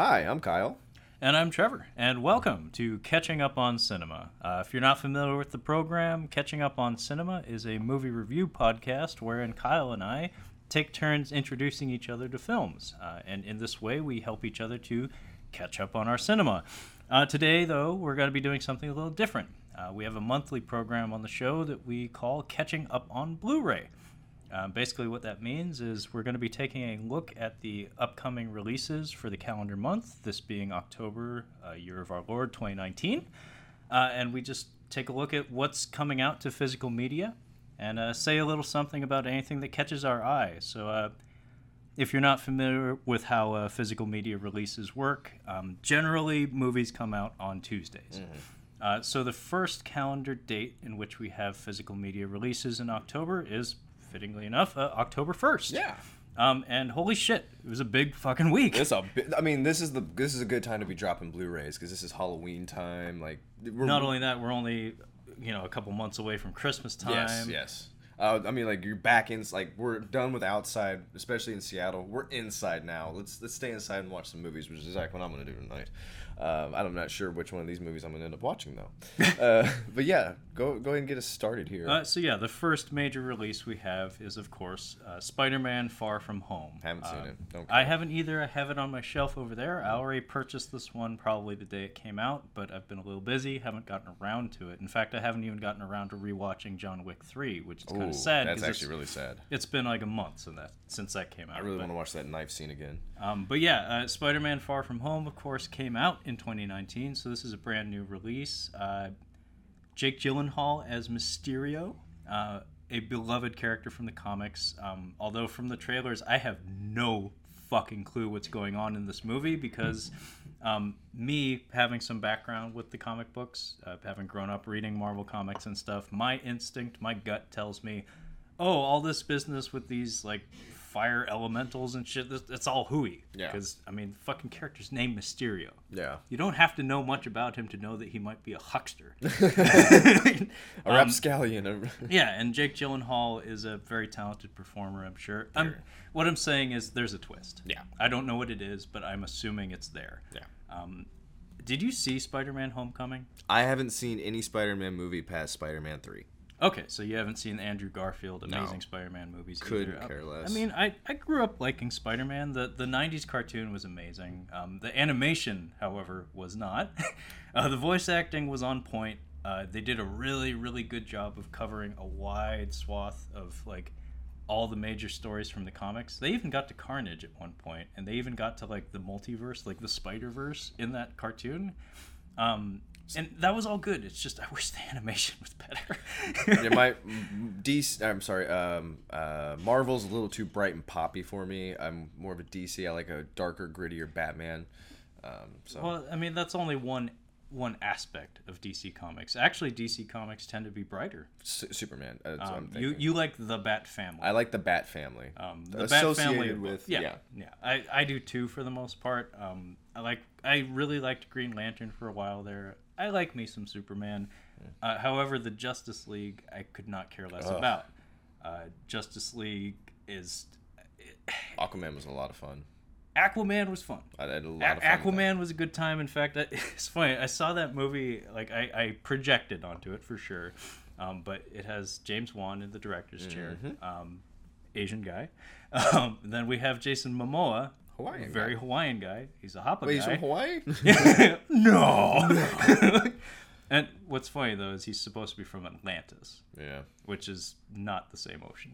Hi, I'm Kyle. And I'm Trevor, and welcome to Catching Up on Cinema. Uh, if you're not familiar with the program, Catching Up on Cinema is a movie review podcast wherein Kyle and I take turns introducing each other to films. Uh, and in this way, we help each other to catch up on our cinema. Uh, today, though, we're going to be doing something a little different. Uh, we have a monthly program on the show that we call Catching Up on Blu ray. Um, basically, what that means is we're going to be taking a look at the upcoming releases for the calendar month, this being October, uh, year of our Lord 2019. Uh, and we just take a look at what's coming out to physical media and uh, say a little something about anything that catches our eye. So, uh, if you're not familiar with how uh, physical media releases work, um, generally movies come out on Tuesdays. Mm-hmm. so, the first calendar date in which we have physical media releases in October is fittingly enough, uh, October first. Yeah. Um, and holy shit, it was a big fucking week. It's a bi- I mean, this is the this is a good time to be dropping Blu-rays because this is Halloween time. Like, we're, Not only that, we're only you know a couple months away from Christmas time. yes, yes. Uh, I mean, like you're back in. Like we're done with outside, especially in Seattle. We're inside now. Let's let's stay inside and watch some movies, which is exactly what I'm gonna do tonight. Um, I'm not sure which one of these movies I'm gonna end up watching though. uh, but yeah, go go ahead and get us started here. Uh, so yeah, the first major release we have is of course uh, Spider-Man: Far From Home. Haven't seen Uh, it. Don't I haven't either. I have it on my shelf over there. I already purchased this one probably the day it came out, but I've been a little busy, haven't gotten around to it. In fact, I haven't even gotten around to rewatching John Wick 3, which is kind of sad That's 'cause actually it's, really sad. it's been like a month since that since that came out. I really but- want to watch that knife scene again. um, but yeah, uh, Spider Man Far From Home, of course, came out in 2019, so this is a brand new release. Uh, Jake Gyllenhaal as Mysterio, uh, a beloved character from the comics. Um, although from the trailers, I have no fucking clue what's going on in this movie because um, me having some background with the comic books, uh, having grown up reading Marvel comics and stuff, my instinct, my gut tells me, oh, all this business with these like fire elementals and shit, this, it's all hooey. Yeah. Because I mean, fucking character's name Mysterio. Yeah. You don't have to know much about him to know that he might be a huckster. A Um, rapscallion. yeah, and Jake Gyllenhaal is a very talented performer, I'm sure. I'm, what I'm saying is there's a twist. Yeah. I don't know what it is, but I'm assuming it's there. yeah. Um, did you see Spider-Man: Homecoming? I haven't seen any Spider-Man movie past Spider-Man Three. Okay, so you haven't seen Andrew Garfield Amazing No. Spider-Man movies. Couldn't either. care I mean, I, I grew up liking Spider-Man. The the '90s cartoon was amazing. Um, the animation, however, was not. uh, the voice acting was on point. Uh, they did a really really good job of covering a wide swath of like all the major stories from the comics. They even got to Carnage at one point, and they even got to like the multiverse, like the Spider Verse in that cartoon. Um, and that was all good. It's just I wish the animation was better. yeah, my DC. I'm sorry. Um, uh, Marvel's a little too bright and poppy for me. I'm more of a DC. I like a darker, grittier Batman. Um, so Well, I mean, that's only one one aspect of DC Comics. Actually, DC Comics tend to be brighter. Su- Superman. That's what I'm Um, you you like the Bat family. I like the Bat family. um, the Bat family with yeah, yeah. yeah, I, I do too for the most part. Um, I like I really liked Green Lantern for a while there. I like me some Superman. Uh, however, the Justice League I could not care less Ugh. about. Uh, Justice League is Aquaman was a lot of fun. Aquaman was fun. I had a lot A- of fun. Aquaman was a good time. In fact, I, it's funny. I saw that movie. Like I, I projected onto it for sure, um, but it has James Wan in the director's chair, Mm-hmm. um, Asian guy. Um, then we have Jason Momoa, Hawaiian very guy. Hawaiian guy. He's a Hapa Wait, he's from Hawaii? no. and what's funny though is he's supposed to be from Atlantis, yeah. which is not the same ocean.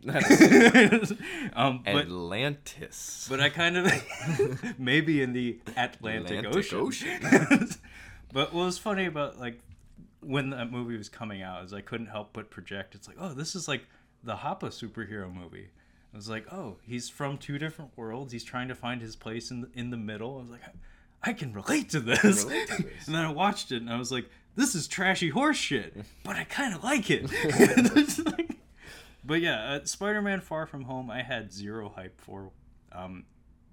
Um, but Atlantis. but I kind of maybe in the Atlantic, Atlantic Ocean. but what was funny about like when that movie was coming out is I couldn't help but project. It's like, oh, this is like the Hapa superhero movie. I was like, oh, he's from two different worlds. He's trying to find his place in the, in the middle. I was like, I can relate to this. relate to this. and then I watched it and I was like, this is trashy horse shit, but I kind of like it. But yeah, uh, Spider-Man: Far From Home, I had zero hype for. Um,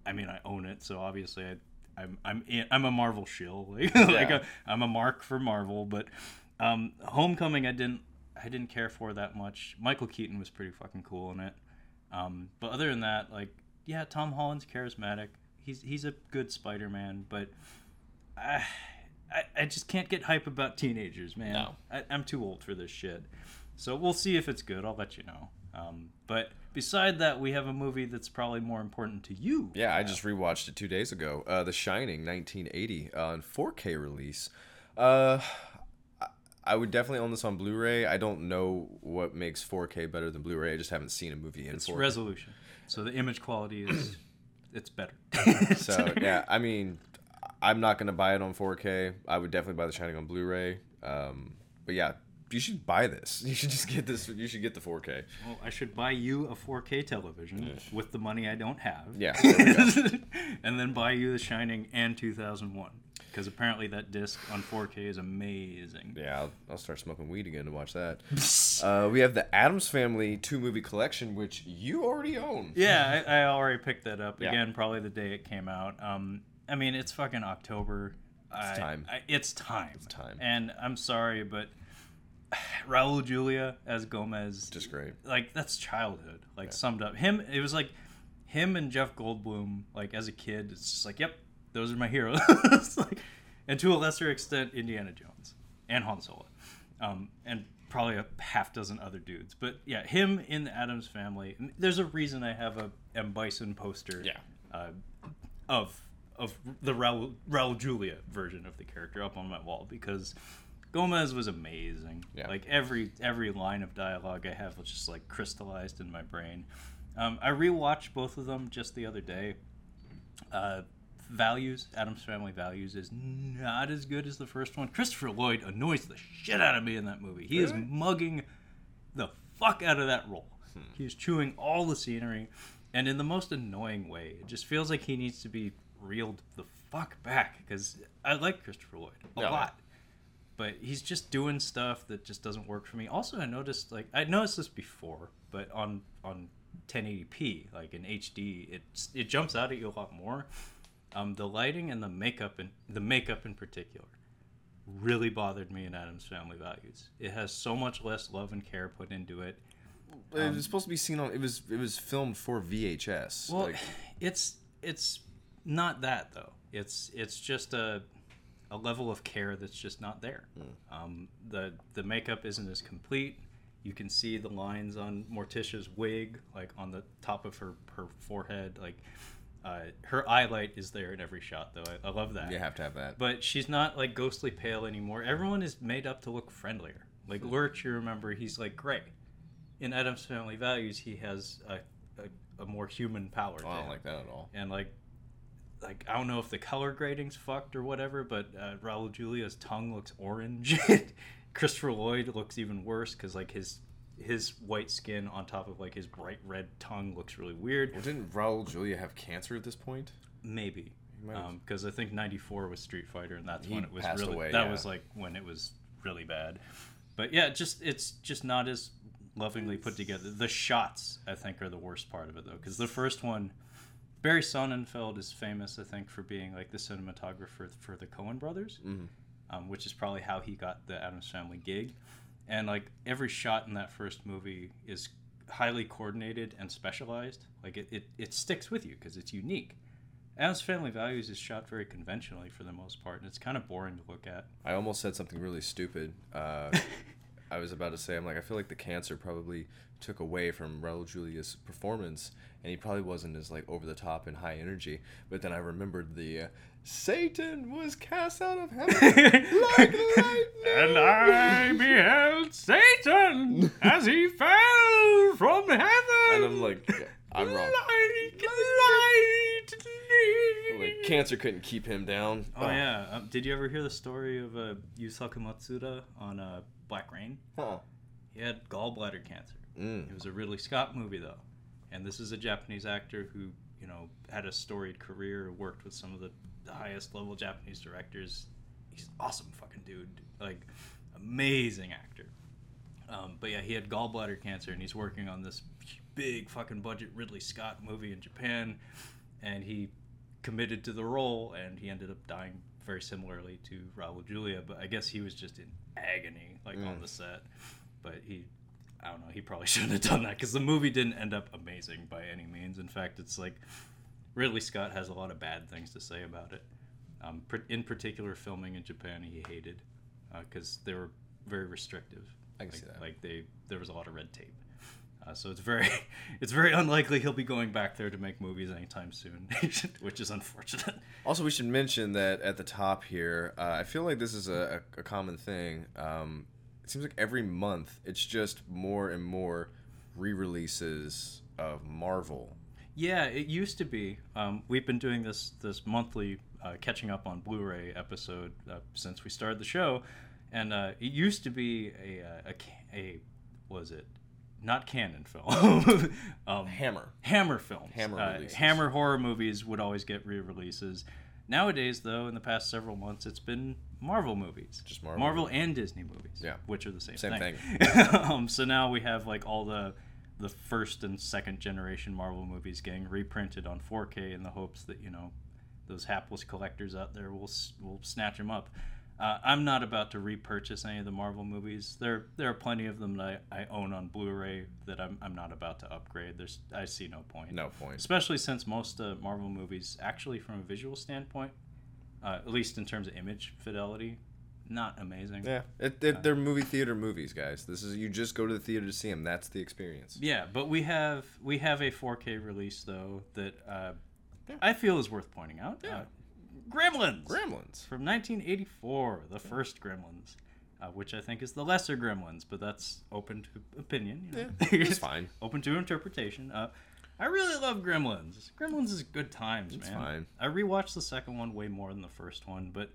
I mean, I own it, so obviously I, I'm I'm in, I'm a Marvel shill. Like, like Yeah. a, I'm a mark for Marvel. But um, Homecoming, I didn't I didn't care for that much. Michael Keaton was pretty fucking cool in it. Um, but other than that, like, yeah, Tom Holland's charismatic. he's he's a good Spider-Man, but I, I, I just can't get hype about teenagers, man. No. I, I'm too old for this shit. So we'll see if it's good. I'll let you know. Um, but beside that, we have a movie that's probably more important to you. Yeah, I just rewatched it two days ago. Uh, The Shining, 1980, on 4K release. Uh, I- would definitely own this on Blu-ray. I don't know what makes 4K better than Blu-ray. I just haven't seen a movie in It's 4K. resolution, so the image quality is it's better. so yeah, I mean, I'm not gonna buy it on 4K. I would definitely buy The Shining on Blu-ray. Um, but yeah, you should buy this. You should just get this. You should get the 4K. Well, I should buy you a 4K television with the money I don't have. Yeah, there we go. and then buy you The Shining and 2001. Because apparently that disc on 4K is amazing. Yeah, I'll, I'll start smoking weed again to watch that. uh, we have the Addams Family two movie collection, which you already own. Yeah, I, I already picked that up. Yeah. Again, probably the day it came out. Um, I mean, it's fucking October. It's time. I, it's time. It's time. And I'm sorry, but Raul Julia as Gomez, Just great. like that's childhood like summed up him it was like him and jeff goldblum like as a kid it's just like yep those are my heroes like, and to a lesser extent indiana jones and han solo um, and probably a half dozen other dudes but yeah him in the addams family there's a reason i have a m bison poster Yeah. uh, of of the Raul, Raul Julia version of the character up on my wall because Gomez was amazing. Yeah. Like every every line of dialogue I have was just like crystallized in my brain. Um, I rewatched both of them just the other day. Uh, Values, Addams Family Values, is not as good as the first one. Christopher Lloyd annoys the shit out of me in that movie. He is mugging the fuck out of that role. Hmm. He is chewing all the scenery, and in the most annoying way. It just feels like he needs to be reeled the fuck back because I like Christopher Lloyd a oh, Yeah. lot, but he's just doing stuff that just doesn't work for me. Also, I noticed like I noticed this before, but on on 1080p, like in HD, it it jumps out at you a lot more. Um, the lighting and the makeup and the makeup in particular really bothered me in Addams Family Values. It has so much less love and care put into it. it was supposed to be seen on. It was. It was filmed for VHS. Well, like, it's it's not that though. It's it's just a a level of care that's just not there. Um, the the makeup isn't as complete. You can see the lines on Morticia's wig, like on the top of her her forehead. Like uh, her highlight is there in every shot, though. I, I love that. you have to have that. But she's not like ghostly pale anymore. Everyone is made up to look friendlier. Like Lurch, you remember, he's like gray. In Addams Family Values, he has a, a, a more human power. Oh, I don't him. like that at all. And like, like I don't know if the color grading's fucked or whatever, but uh, Raul Julia's tongue looks orange. Christopher Lloyd looks even worse because like his his white skin on top of like his bright red tongue looks really weird. Well, didn't Raul Julia have cancer at this point? Maybe. Because I think '94 was Street Fighter, and that's He when it was really. away, that yeah. was like when it was really bad. But yeah, just it's just not as lovingly put together. The shots, I think, are the worst part of it though, because the first one, Barry Sonnenfeld is famous, I think, for being like the cinematographer for the Coen Brothers, Mhm. um, which is probably how he got the Addams Family gig. And like every shot in that first movie is highly coordinated and specialized. Like it, it, it sticks with you because it's unique. Addams Family Values is shot very conventionally for the most part, and it's kind of boring to look at. I almost said something really stupid. Uh, I was about to say, I'm like, I feel like the cancer probably took away from Raul Julia's performance, and he probably wasn't as like over the top and high energy. But then I remembered the uh, Satan was cast out of heaven like lightning. And I beheld Satan as he fell from heaven. And I'm like, I'm wrong. Like lightning. Like cancer couldn't keep him down. Oh yeah. Um, did you ever hear the story of uh, Yusaku Matsuda on uh, Black Rain? Huh. He had gallbladder cancer. Mm. It was a Ridley Scott movie though, and this is a Japanese actor who you know had a storied career, worked with some of the, the highest level Japanese directors. He's an awesome fucking dude, like amazing actor. Um, but yeah, he had gallbladder cancer, and he's working on this big fucking budget Ridley Scott movie in Japan, and he committed to the role, and he ended up dying very similarly to Raul Julia. But I guess he was just in agony, like on Mm. the set. But he, I don't know, he probably shouldn't have done that because the movie didn't end up amazing by any means. In fact, it's like Ridley Scott has a lot of bad things to say about it. Um, pr- in particular, filming in Japan, he hated because they were very restrictive. I can like, see that. Like they, there was a lot of red tape. Uh, so it's very, it's very unlikely he'll be going back there to make movies anytime soon, which is unfortunate. Also, we should mention that at the top here, uh, I feel like this is a, a, common thing. Um, it seems like every month it's just more and more re-releases of Marvel. Yeah, it used to be. Um, we've been doing this this monthly uh, catching up on Blu-ray episode uh, since we started the show, and uh, it used to be a a, a, a was it not Cannon film um, Hammer. Hammer films. Hammer Uh. Hammer horror movies would always get re-releases. Nowadays, though, in the past several months, it's been Marvel movies, Just Marvel. Marvel and Disney movies, Yeah. which are the same, Same thing. um, so now we have like all the the first and second generation Marvel movies getting reprinted on 4K in the hopes that you know those hapless collectors out there will will snatch them up. Uh, I'm not about to repurchase any of the Marvel movies. There there are plenty of them that I, I own on Blu-ray that I'm, I'm not about to upgrade. There's I see no point. No point. Especially since most uh, Marvel movies, actually from a visual standpoint, uh, at least in terms of image fidelity, not amazing. Yeah, it, it, they're movie theater movies, guys. This is you just go to the theater to see them. That's the experience. Yeah, but we have we have a 4K release though that uh, I feel is worth pointing out. Yeah. Gremlins. Gremlins. from 1984, the first Gremlins, uh, which I think is the lesser Gremlins, but that's open to opinion. You know? It's fine. open to interpretation. Uh, I really love Gremlins. Gremlins is good times, It's man. fine. I rewatched the second one way more than the first one, but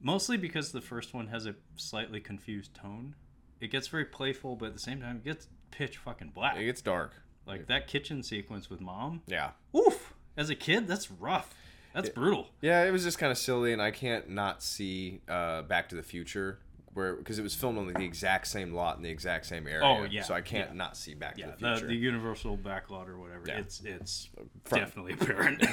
mostly because the first one has a slightly confused tone. It gets very playful, but at the same time, it gets pitch fucking black. It gets dark. Like that kitchen sequence with mom. Yeah. Oof! As a kid, that's rough. That's brutal. Yeah, it was just kind of silly, and I can't not see uh, Back to the Future, where because it was filmed on the exact same lot in the exact same area. Oh, yeah, So I can't yeah. not see Back Yeah, to the the, Future. the universal backlot or whatever. Yeah. It's it's Front. definitely apparent.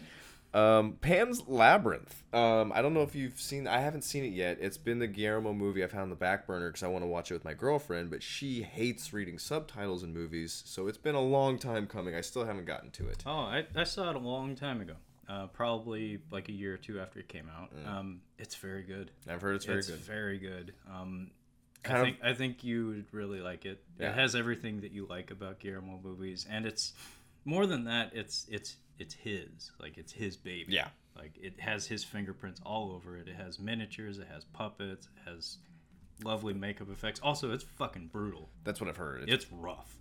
Um, Pan's Labyrinth. Um, I don't know if you've seen. I haven't seen it yet. It's been the Guillermo movie I found on the back burner because I want to watch it with my girlfriend, but she hates reading subtitles in movies, so it's been a long time coming. I still haven't gotten to it. oh, I, I saw it a long time ago. Uh, probably like a year or two after it came out. Um, it's very good. I've heard it's very it's good. very good. Um, I of- think I think you would really like it. Yeah. It has everything that you like about Guillermo movies, and it's more than that. It's it's it's his. Like it's his baby. Yeah. Like it has his fingerprints all over it. It has miniatures. It has puppets. It has lovely makeup effects. Also, it's fucking brutal. That's what I've heard. It's, It's rough.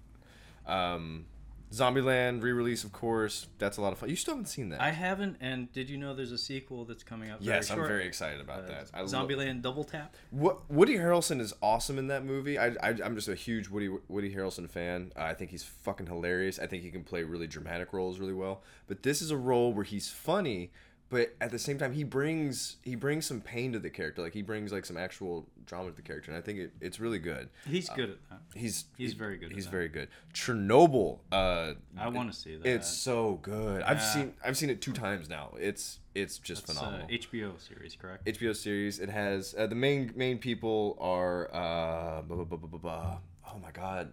um, Zombieland re-release, of course. That's a lot of fun. You still haven't seen that? I haven't. And did you know there's a sequel that's coming out? yes, I'm very excited about Uh, that. I lo- Zombieland Double Tap. What Woody Harrelson is awesome in that movie. I, I I'm just a huge Woody Woody Harrelson fan. Uh, I think he's fucking hilarious. I think he can play really dramatic roles really well. But this is a role where he's funny, but at the same time he brings he brings some pain to the character. Like he brings like some actual drama to the character, and I think it, it's really good. He's good at that. He's He's he- very good at He's very good. Chernobyl. Uh, I want to see that. it's so good. I've seen I've seen it two times now. It's it's just It's, uh, phenomenal. HBO series, correct? HBO series. It has uh, the main main people are uh, blah, blah, blah, blah, blah, blah. oh my god,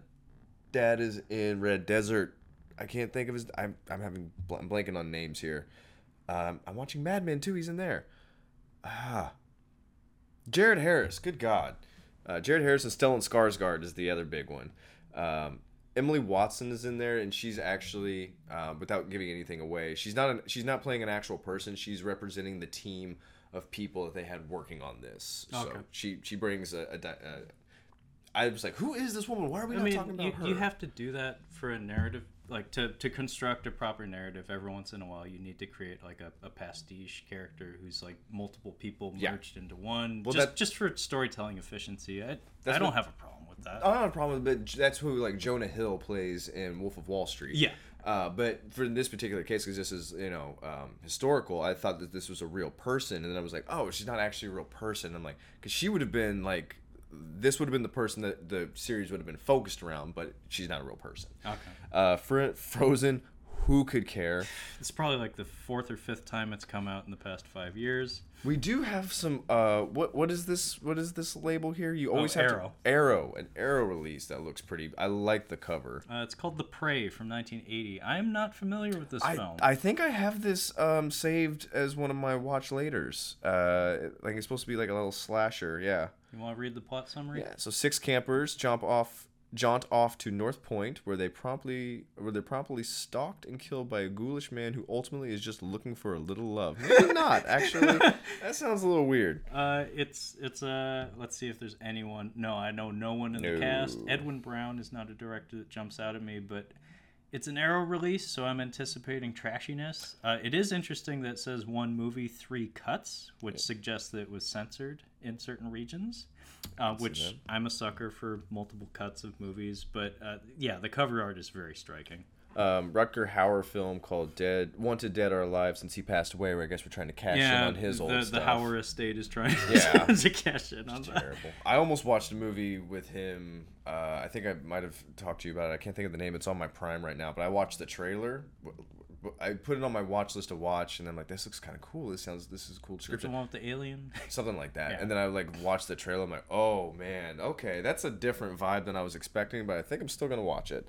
Dad is in Red Desert. I can't think of his. I'm I'm having bl- I'm blanking on names here. Um, I'm watching Mad Men too. He's in there. Ah, Jared Harris. Good God, uh, Jared Harris and Stellan Skarsgård is the other big one. Um, Emily Watson is in there, and she's actually, uh, without giving anything away, she's not an, she's not playing an actual person. She's representing the team of people that they had working on this. Okay. So she she brings a. a, a I was like, who is this woman? Why are we I not mean, talking about you, her? you have to do that for a narrative, like to, to construct a proper narrative. Every once in a while, you need to create like a, a pastiche character who's like multiple people Yeah. merged into one. Well, just that- just for storytelling efficiency. I, I don't what- have a problem with that. I don't have a problem, with but that's who like Jonah Hill plays in Wolf of Wall Street. Yeah. Uh, but for this particular case, because this is you know um, historical, I thought that this was a real person, and then I was like, oh, she's not actually a real person. I'm like, because she would have been like, this would have been the person that the series would have been focused around, but she's not a real person. okay. Uh, Fro- Frozen, who could care? It's probably like the fourth or fifth time it's come out in the past five years. We do have some. Uh, what what is this? What is this label here? You always have Oh, Arrow. To, Arrow, an Arrow release that looks pretty. I like the cover. Uh, it's called The Prey from 1980. I am not familiar with this I, film. I think I have this um, saved as one of my watch laters. Uh, like it's supposed to be like a little slasher. Yeah. you want to read the plot summary? Yeah. So six campers jump off, jaunt off to North Point, where they promptly, where they're promptly stalked and killed by a ghoulish man who ultimately is just looking for a little love. Maybe not actually. that sounds a little weird. Uh, it's it's uh let's see if there's anyone. No, I know no one in No. the cast. Edwin Brown is not a director that jumps out at me, but it's an Arrow release, so I'm anticipating trashiness. Uh, it is interesting that it says one movie, three cuts, which suggests that it was censored in certain regions. Uh, which. I'm a sucker for multiple cuts of movies, but uh, yeah, the cover art is very striking. um, Rutger Hauer film called Dead Wanted Dead or Alive since he passed away. Where I guess we're trying to cash yeah, in on his the, old the stuff. The Hauer estate is trying Yeah. to cash in on that. Terrible. I almost watched a movie with him. Uh, I think I might have talked to you about it. I can't think of the name. It's on my Prime right now. But I watched the trailer. I put it on my watch list to watch, and I'm like, "This looks kind of cool. This sounds. This is a cool Is the one with the alien? something like that." Yeah. And then I like watched the trailer. I'm like, "Oh man, okay, that's a different vibe than I was expecting." But I think I'm still gonna watch it.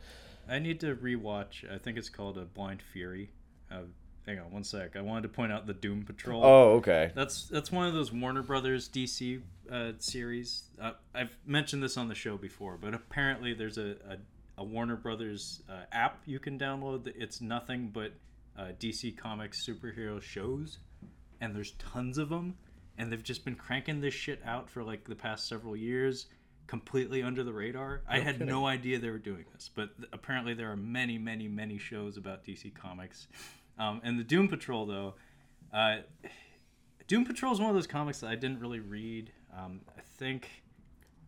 I need to rewatch. I think it's called a Blind Fury. Uh, hang on one sec. I wanted to point out the Doom Patrol. Oh, okay. That's that's one of those Warner Brothers DC uh, series. Uh, I've mentioned this on the show before, but apparently there's a, a, a Warner Brothers uh, app you can download. It's nothing but uh, DC Comics superhero shows, and there's tons of them, and they've just been cranking this shit out for like the past several years, completely under the radar. I had kidding. no idea they were doing this, but th- apparently there are many, many, many shows about DC Comics. Um, and the Doom Patrol, though, uh, Doom Patrol is one of those comics that I didn't really read. Um, I think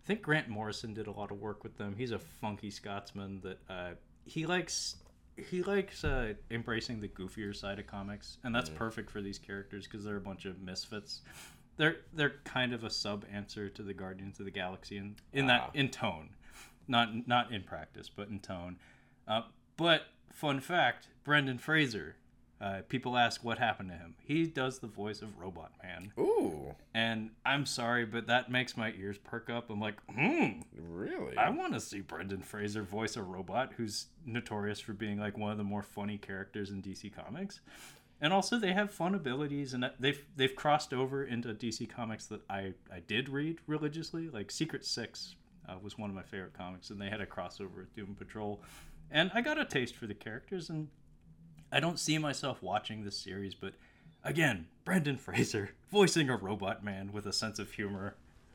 I think Grant Morrison did a lot of work with them. He's a funky Scotsman that uh, he likes. He likes uh, embracing the goofier side of comics, and that's perfect for these characters because they're a bunch of misfits. They're they're kind of a sub answer to the Guardians of the Galaxy in in Ah. that in tone, not not in practice, but in tone. Uh, but fun fact: Brendan Fraser. Uh, people ask what happened to him. He does the voice of Robot Man. Ooh, And I'm sorry, but that makes my ears perk up. I'm like, hmm, really? I want to see Brendan Fraser voice a robot who's notorious for being like one of the more funny characters in DC Comics. And also, they have fun abilities, and they've they've crossed over into DC Comics that I I did read religiously. Like Secret Six uh, was one of my favorite comics, and they had a crossover with Doom Patrol, and I got a taste for the characters, and I don't see myself watching this series, but again, Brendan Fraser voicing a robot man with a sense of humor.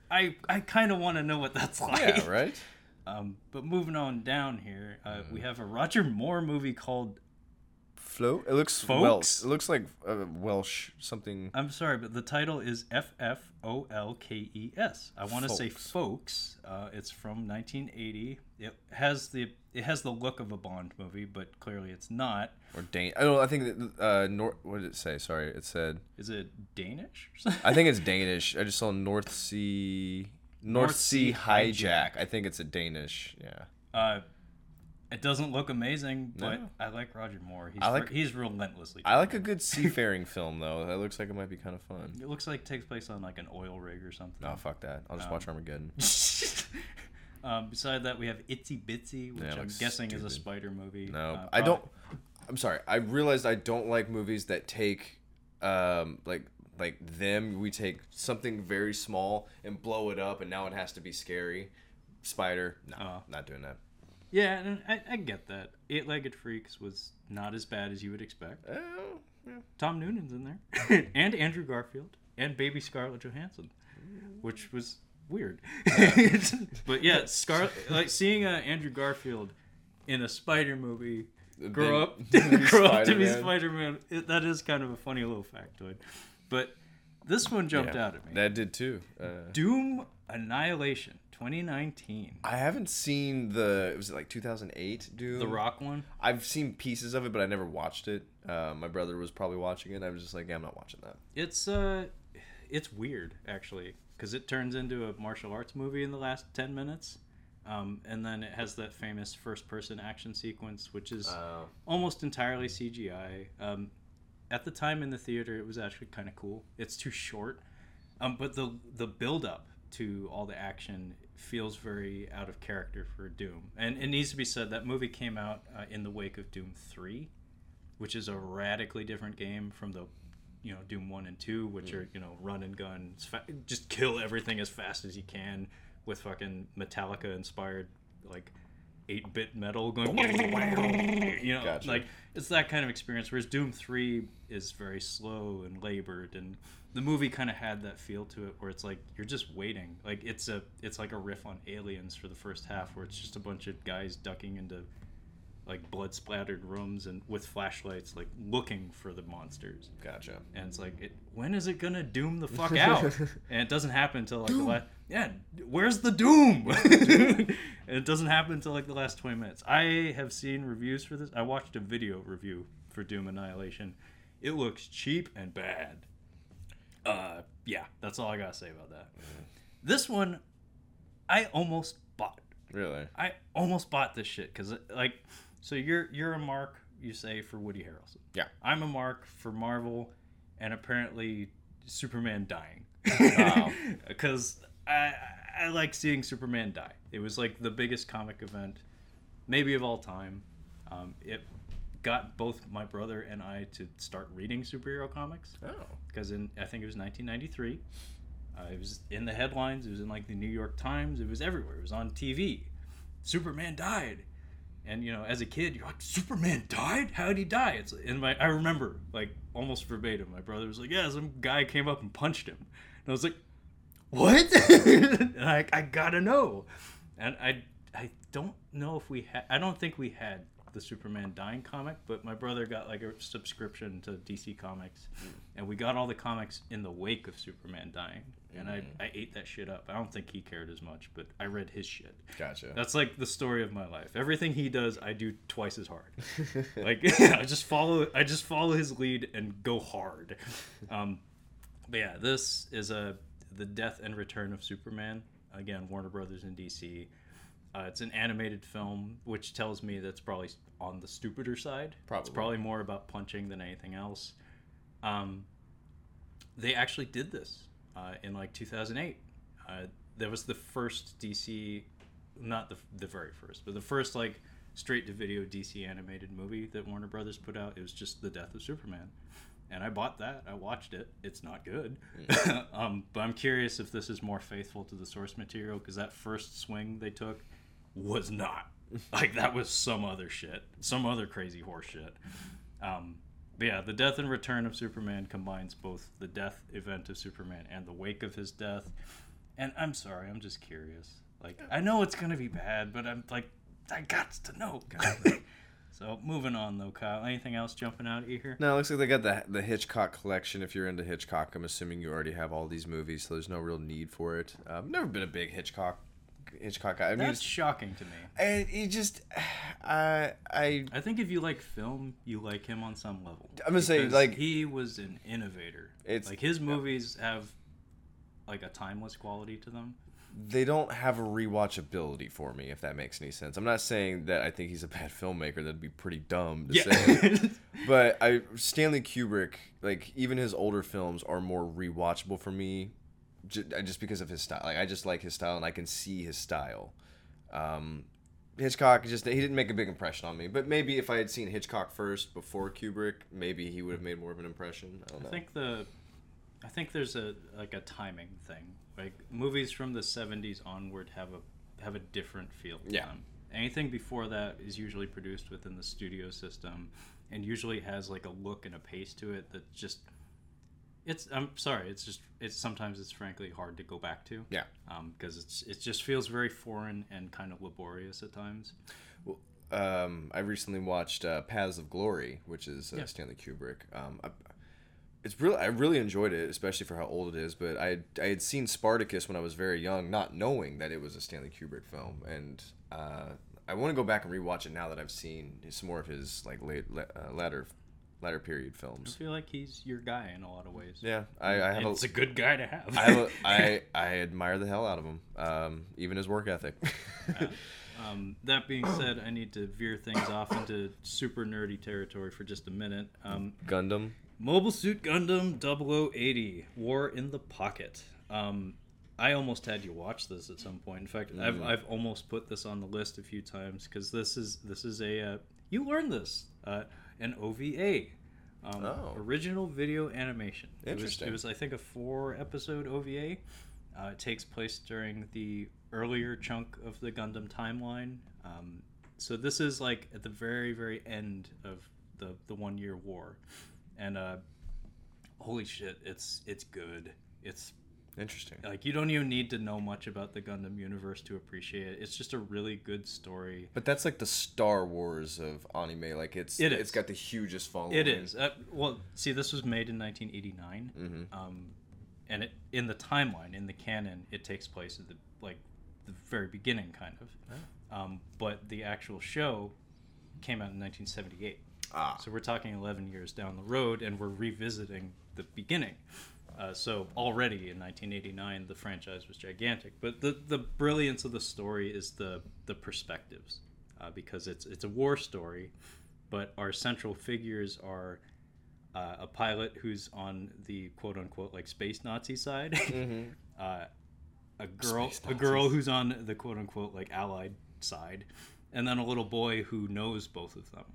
I I kind of want to know what that's like. yeah, right. Um, but moving on down here, uh, we have a Roger Moore movie called. Float. It looks Folks? Welsh. It looks like uh, Welsh something. I'm sorry, but the title is F F O L K E S. I want to say Folks. Uh, it's from 1980. It has the it has the look of a Bond movie, but clearly it's not. Or Dane. I don't. know, I think that, uh, Nor- What did it say? Sorry, it said. Is it Danish? or something? I think it's Danish. I just saw North Sea. North, North Sea Sea hijack. I think it's a Danish. Yeah. Uh, it doesn't look amazing, but No. I like Roger Moore. He's I like- he's relentlessly. I like a good seafaring film though. That looks like it might be kind of fun. It looks like it takes place on like an oil rig or something. Oh fuck that! I'll just watch Armageddon. um, beside that, we have Itsy Bitsy, which Yeah, I'm guessing is a spider movie. No, Uh, I don't. I'm sorry. I realized I don't like movies that take, um, like like them. We take something very small and blow it up, and now it has to be scary. Spider, no, Oh. not doing that. Yeah, and I, I get that. Eight Legged Freaks was not as bad as you would expect. Oh, yeah. Tom Noonan's in there, and Andrew Garfield, and baby Scarlett Johansson, which was weird. but yeah, Scar like seeing uh, Andrew Garfield in a Spider movie grow up, grow up to be Spider-Man. Spider Man. That is kind of a funny little factoid. But this one jumped Yeah, out at me. That did too. Uh, Doom Annihilation, 2019. I haven't seen the. Was it like 2008? Doom. The Rock one. I've seen pieces of it, but I never watched it. Uh, my brother was probably watching it. I was just like, yeah, I'm not watching that. It's uh, it's weird actually, because it turns into a martial arts movie in the last ten minutes, Um, and then it has that famous first-person action sequence, which is Uh, almost entirely CGI. Um, at the time in the theater, it was actually kind of cool. It's too short, um, but the the build up to all the action feels very out of character for Doom. And it needs to be said that movie came out uh, in the wake of Doom Three, which is a radically different game from the you know Doom One and Two, which are you know run and gun, just kill everything as fast as you can with fucking Metallica inspired like. 8-bit metal going you know Gotcha. like it's that kind of experience whereas doom 3 is very slow and labored and the movie kind of had that feel to it where it's like you're just waiting like it's a it's like a riff on aliens for the first half where it's just a bunch of guys ducking into like blood splattered rooms and with flashlights like looking for the monsters. Gotcha. and it's like it, when is it gonna doom the fuck out? And it doesn't happen until like the last yeah where's the doom? And it doesn't happen until like the last 20 minutes. I have seen reviews for this. I watched a video review for doom annihilation. It looks cheap and bad. Uh yeah that's all i gotta say about that. This one i almost bought. Really? I almost bought this shit because like, so you're you're a mark you say for Woody Harrelson. Yeah. I'm a mark for Marvel, and apparently Superman dying. Because I I like seeing Superman die. It was like the biggest comic event, maybe of all time. Um, it got both my brother and I to start reading superhero comics Oh. because in I think it was 1993. Uh, it was in the headlines. It was in like the New York Times. It was everywhere. It was on TV. Superman died, and you know, as a kid, you're like, Superman died? How did he die? It's in my. I remember like almost verbatim. My brother was like, Yeah, some guy came up and punched him, and I was like, What? and I, I gotta know, and I I don't know if we had. I don't think we had the Superman dying comic, but my brother got like a subscription to DC Comics, and we got all the comics in the wake of Superman dying, and I I ate that shit up. I don't think he cared as much, but I read his shit. Gotcha. That's like the story of my life. Everything he does, I do twice as hard. like I just follow I just follow his lead and go hard. Um, but yeah, this is a the death and return of Superman. Again, Warner Brothers in DC. Uh, it's an animated film, which tells me that's probably on the stupider side. Probably. It's Probably. more about punching than anything else. Um, they actually did this uh, in like 2008. Uh, that was the first DC, not the the very first, but the first like straight to video DC animated movie that Warner Brothers put out. It was just the death of Superman, and I bought that. I watched it. It's not good, um, but I'm curious if this is more faithful to the source material because that first swing they took was not like that was some other shit, some other crazy horse shit. Um, but yeah, the death and return of Superman combines both the death event of Superman and the wake of his death. And I'm sorry, I'm just curious. Like I know it's gonna be bad, but I'm like, I got to know. so moving on though, Kyle. Anything else jumping out at you here? No, it looks like they got the the Hitchcock collection. If you're into Hitchcock, I'm assuming you already have all these movies, so there's no real need for it. I've never been a big Hitchcock Hitchcock guy. I mean, That's it's, shocking to me. and he just, I, I, I think if you like film, you like him on some level. I'm gonna say, Because like- he was an innovator. It's- like his movies have like a timeless quality to them. they don't have a rewatchability for me. If that makes any sense. I'm not saying that I think he's a bad filmmaker. That'd be pretty dumb to say. but I Stanley Kubrick, like even his older films are more rewatchable for me, ju- just because of his style. Like I just like his style, and I can see his style. Um, Hitchcock just he didn't make a big impression on me. But maybe if I had seen Hitchcock first before Kubrick, maybe he would have made more of an impression. I don't know. I think the I think there's a like a timing thing. Like movies from the 70s onward have a have a different feel to Yeah. them. Anything before that is usually produced within the studio system and usually has like a look and a pace to it that just it's I'm sorry, it's just it's sometimes it's frankly hard to go back to. Yeah. Um because it's it just feels very foreign and kind of laborious at times. Well, um, I recently watched uh, Paths of Glory, which is uh, Yeah. Stanley Kubrick. Um, I, it's really I really enjoyed it, especially for how old it is. But I had, I had seen Spartacus when I was very young, not knowing that it was a Stanley Kubrick film, and uh, I want to go back and rewatch it now that I've seen some more of his like late, uh, latter latter period films. I feel like he's your guy in a lot of ways. Yeah, I, I have it's a, a good guy to have. I have a, I I admire the hell out of him. Um, even his work ethic. Um, that being said, I need to veer things off into super nerdy territory for just a minute. Um, Gundam. Mobile Suit Gundam 0080 War in the Pocket. Um, I almost had you watch this at some point. In fact, I've, Mm. I've almost put this on the list a few times because this is this is a uh, you learned this uh, an OVA. Um, Oh. Original video animation. It was, Interesting. it was, I think, a four episode OVA. Uh, it takes place during the earlier chunk of the Gundam timeline. Um, so this is like at the very, very end of the, the one year war. And uh, holy shit, it's it's good. It's Interesting. like you don't even need to know much about the Gundam universe to appreciate it. It's just a really good story. But that's like the Star Wars of anime. Like it's It it's got the hugest following. It is. Uh, well, see, this was made in 1989. Mhm. Um, and it in the timeline, in the canon, it takes place at the like the very beginning, kind of. Um, but the actual show came out in 1978. Ah. So we're talking 11 years down the road, and we're revisiting the beginning. Uh, so already in 1989, the franchise was gigantic. But the, the brilliance of the story is the the perspectives, uh, because it's it's a war story, but our central figures are uh, a pilot who's on the quote unquote like space Nazi side, Mhm. uh, a girl a girl who's on the quote unquote like allied side, and then a little boy who knows both of them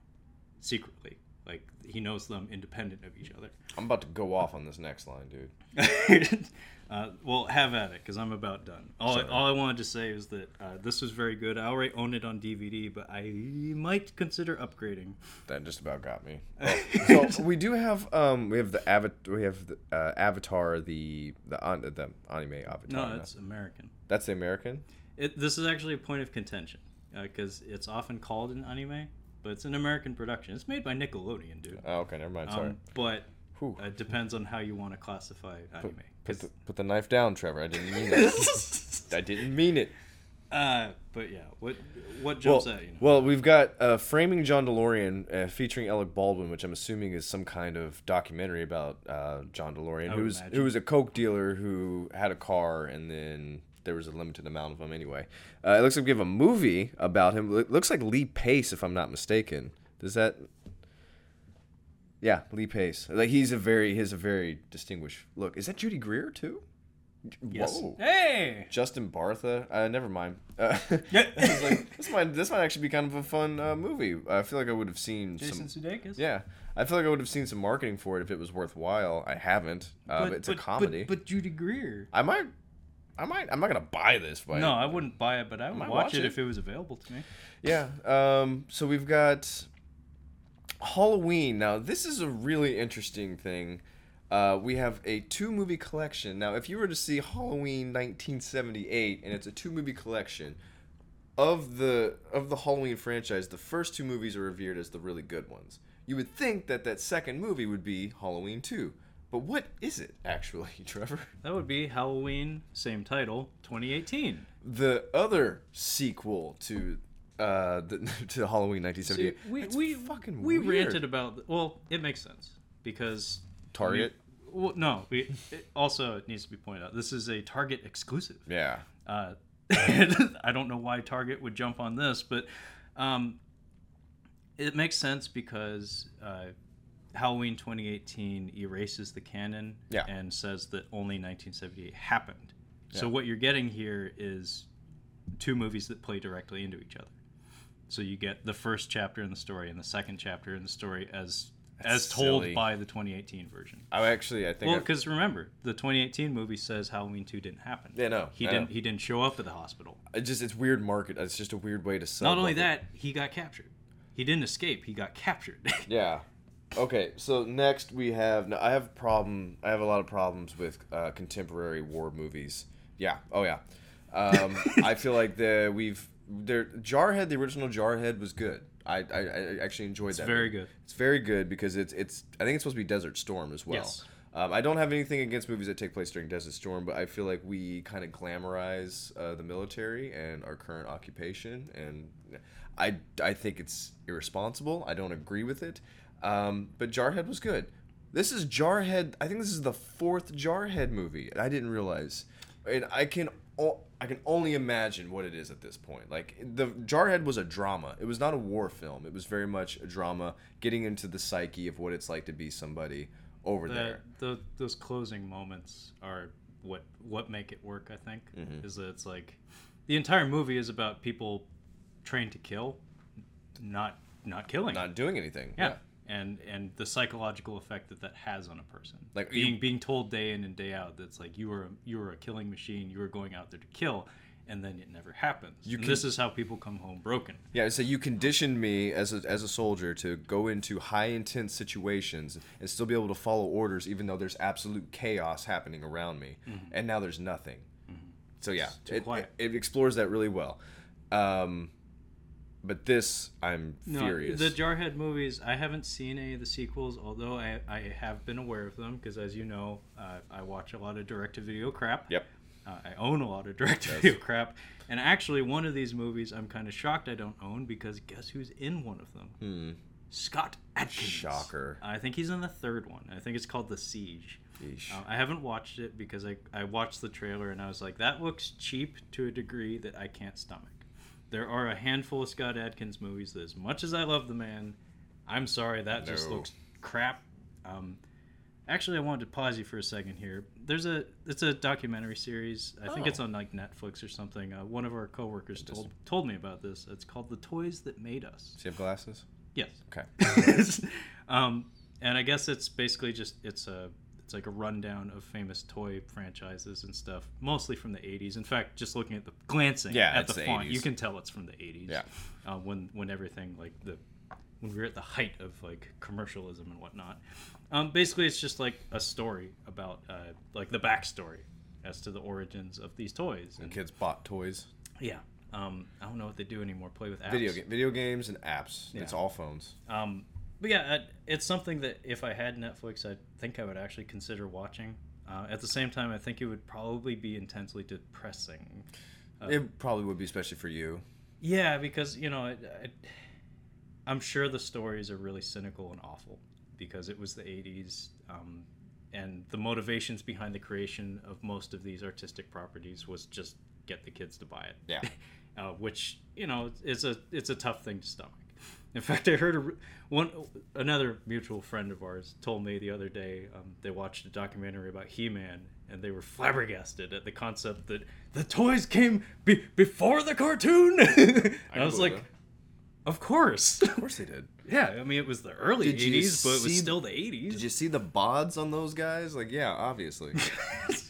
secretly. Like he knows them independent of each other. I'm about to go off on this next line, dude. uh, well, have at it, because I'm about done. All, I, all I wanted to say is that uh, this was very good. I already own it on DVD, but I might consider upgrading. That just about got me. Oh, so we do have um we have the avatar we have the uh, Avatar the the on the anime Avatar. No, it's American. that's the American. It, this is actually a point of contention because it's often called an anime, but it's an American production. It's made by Nickelodeon, dude. Oh, okay, never mind. Sorry. Um, but Whew. it depends on how you want to classify anime. Put 'Cause- the, put the knife down, Trevor. I didn't mean it. I didn't mean it. uh, but yeah, what what Well, jumps at you? well, we've got uh, Framing John DeLorean uh, featuring Alec Baldwin, which I'm assuming is some kind of documentary about uh, John DeLorean, who was who was a coke dealer who had a car, and then there was a limited amount of them anyway. Uh, it looks like we have a movie about him. It looks like Lee Pace, if I'm not mistaken. Does that? Yeah, Lee Pace. Like he's a very, he's a very distinguished look. Is that Judy Greer too? yes. Whoa. Hey. Justin Bartha. Uh, never mind. Uh, Yeah. I like, this might this might actually be kind of a fun uh, movie. I feel like I would have seen Jason some. Sudeikis. Yeah, I feel like I would have seen some marketing for it if it was worthwhile. I haven't. Uh, but, it's a comedy. But, but Judy Greer. I might. I might. I'm not gonna buy this. But No, I wouldn't buy it, but I would watch, watch it, it. if it was available to me. Yeah. Um. So we've got Halloween. Now this is a really interesting thing. Uh, we have a two movie collection. Now, if you were to see Halloween 1978, and it's a two movie collection of the of the Halloween franchise, the first two movies are revered as the really good ones. You would think that that second movie would be Halloween 2. But what is it actually, Trevor? That would be Halloween, same title, 2018. The other sequel to uh the, to Halloween 1978. we It's we fucking we weird. ranted about. Well, it makes sense because Target. we- well, no, we it also it needs to be pointed out. This is a Target exclusive. Yeah. Uh, I don't know why Target would jump on this, but um, it makes sense because uh, Halloween 2018 erases the canon Yeah. and says that only 1978 happened. So what you're getting here is two movies that play directly into each other. So you get the first chapter in the story and the second chapter in the story as as told silly. by the 2018 version. I actually I think Well, because remember, the 2018 movie says Halloween 2 didn't happen. Yeah, no, he I didn't. know. He didn't show up at the hospital. it just it's weird market. It's just a weird way to sell. Not only that, he got captured. He didn't escape. He got captured. Yeah. Okay, so next we have. I have problem. I have a lot of problems with uh, contemporary war movies. Yeah. Oh yeah. Um, I feel like the we've there Jarhead. The original Jarhead was good. I I, I actually enjoyed it's that. very movie. good. It's very good because it's it's. I think it's supposed to be Desert Storm as well. Yes. Um, I don't have anything against movies that take place during Desert Storm, but I feel like we kind of glamorize uh, the military and our current occupation, and I, I think it's irresponsible. I don't agree with it. Um, but Jarhead was good. This is Jarhead. I think this is the fourth Jarhead movie. I didn't realize, and I can o- I can only imagine what it is at this point. Like the Jarhead was a drama. It was not a war film. It was very much a drama, getting into the psyche of what it's like to be somebody over there. The, those closing moments are what what make it work. I think Mm-hmm. is that it's like the entire movie is about people trained to kill, not not killing. Not doing anything. yeah. And and the psychological effect that that has on a person, Like, being you- being told day in and day out that's like you are you were a killing machine, you are going out there to kill, and then it never happens. You this is how people come home broken. Yeah, so you conditioned me as a, as a soldier to go into high intense situations and still be able to follow orders, even though there's absolute chaos happening around me, and now there's nothing. So yeah, Mm-hmm. it, it, it explores that really well. Um, but this, I'm No, furious. The Jarhead movies, I haven't seen any of the sequels, although I, I have been aware of them because, as you know, uh, I watch a lot of direct to video crap. Yep. Uh, I own a lot of direct to video crap. And actually, one of these movies I'm kind of shocked I don't own because guess who's in one of them? Hmm. Scott Adkins. Shocker. I think he's in the third one. I think it's called The Siege. Uh, I haven't watched it because I, I watched the trailer and I was like, that looks cheap to a degree that I can't stomach. There are a handful of Scott Adkins movies that, as much as I love the man, I'm sorry, that just looks crap. Um, actually, I wanted to pause you for a second here. There's a it's a documentary series. I think Oh. it's on like Netflix or something. Uh, one of our coworkers told told me about this. It's called The Toys That Made Us. Do you have glasses? Yes. Okay. um, and I guess it's basically just it's a it's like a rundown of famous toy franchises and stuff, mostly from the '80s. In fact, just looking at the glancing Yeah, at the the font, 80s. you can tell it's from the '80s. Yeah. Uh, when when everything like the when we were at the height of like commercialism and whatnot. Um, basically, it's just like a story about uh, like the backstory as to the origins of these toys. And Kids bought toys, yeah, um, I don't know what they do anymore. Play with apps. video game, video games, and apps. It's all phones. Um, but yeah, it's something that if I had Netflix, I think I would actually consider watching. Uh, at the same time, I think it would probably be intensely depressing. Uh, it probably would be, especially for you. Yeah, because you know, it, it, I'm sure the stories are really cynical and awful because it was the '80s, um, and the motivations behind the creation of most of these artistic properties was just get the kids to buy it. Yeah. uh, which you know is a it's a tough thing to stomach. In fact, I heard a, one another mutual friend of ours told me the other day um, they watched a documentary about He-Man and they were flabbergasted at the concept that the toys came be- before the cartoon. and I, was like, it. of course, Of course they did. yeah. I mean, it was the early Did '80s, but it was still the '80s. Did you see the bods on those guys? Like, yeah, obviously.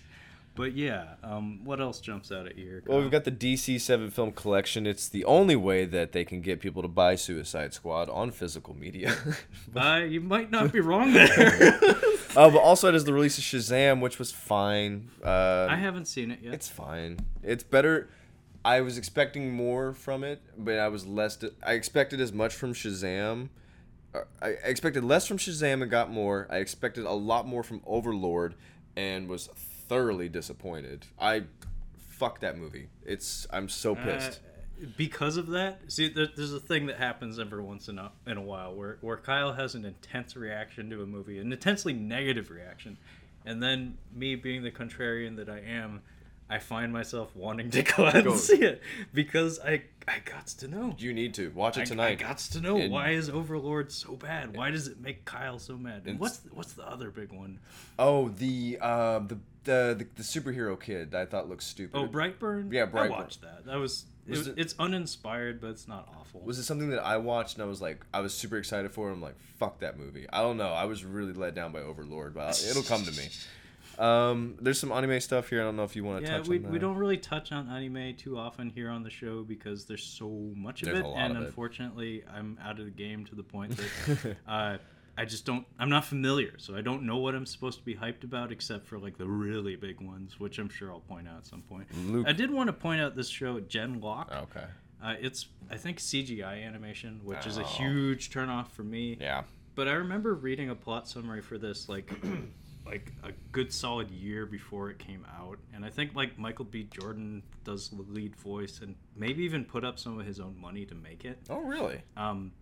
but yeah, um, what else jumps out at you? here, Well, we've got the DC 7 film collection. It's the only way that they can get people to buy Suicide Squad on physical media. uh, you might not be wrong there. uh, but also, it is the release of Shazam, which was fine. Uh, I haven't seen it yet. it's fine. It's better. I was expecting more from it, but I was less. I expected as much from Shazam. Uh, I I expected less from Shazam and got more. I expected a lot more from Overlord and was thoroughly disappointed. I fuck that movie. It's I'm so pissed. Uh, because of that, see, there, there's a thing that happens every once in a in a while where where Kyle has an intense reaction to a movie, an intensely negative reaction, and then me being the contrarian that I am, I find myself wanting to go out Go. and see it because I I got to know. you need to watch it tonight. I got to know And- why is Overlord so bad? Why does it make Kyle so mad? And what's what's the other big one? Oh, the uh, the, the the the superhero kid that I thought looked stupid. Oh, Brightburn. Yeah, I Brightburn. watched that. That was. Was it, it- it's uninspired, but it's not awful. was it something that I watched and I was like, I was super excited for? it? I'm like, fuck that movie. I don't know. I was really let down by Overlord, but it'll come to me. Um, there's some anime stuff here. I don't know if you want to Yeah, touch we, on that. we don't really touch on anime too often here on the show because there's so much of it, and of it. unfortunately, I'm out of the game to the point that uh, I just don't. I'm not familiar, so I don't know what I'm supposed to be hyped about, except for like the really big ones, which I'm sure I'll point out at some point. Luke. I did want to point out this show, Gen Lock. Okay. Uh, it's I think CGI animation, which is a Oh. huge turnoff for me. Yeah. But I remember reading a plot summary for this like like a good solid year before it came out, and I think like Michael B. Jordan does the lead voice and maybe even put up some of his own money to make it. Oh, really? Um,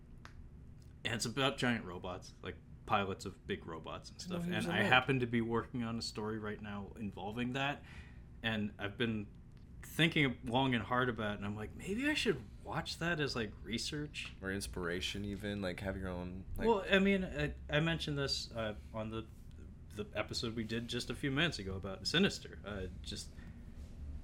and it's about giant robots, like pilots of big robots and stuff. he And I that. happen to be working on a story right now involving that, and I've been thinking long and hard about it. And I'm like, maybe I should watch that as like research. or inspiration even like have your own like well, I mean, I, I mentioned this uh, on the the episode we did just a few minutes ago about Sinister. Uh, just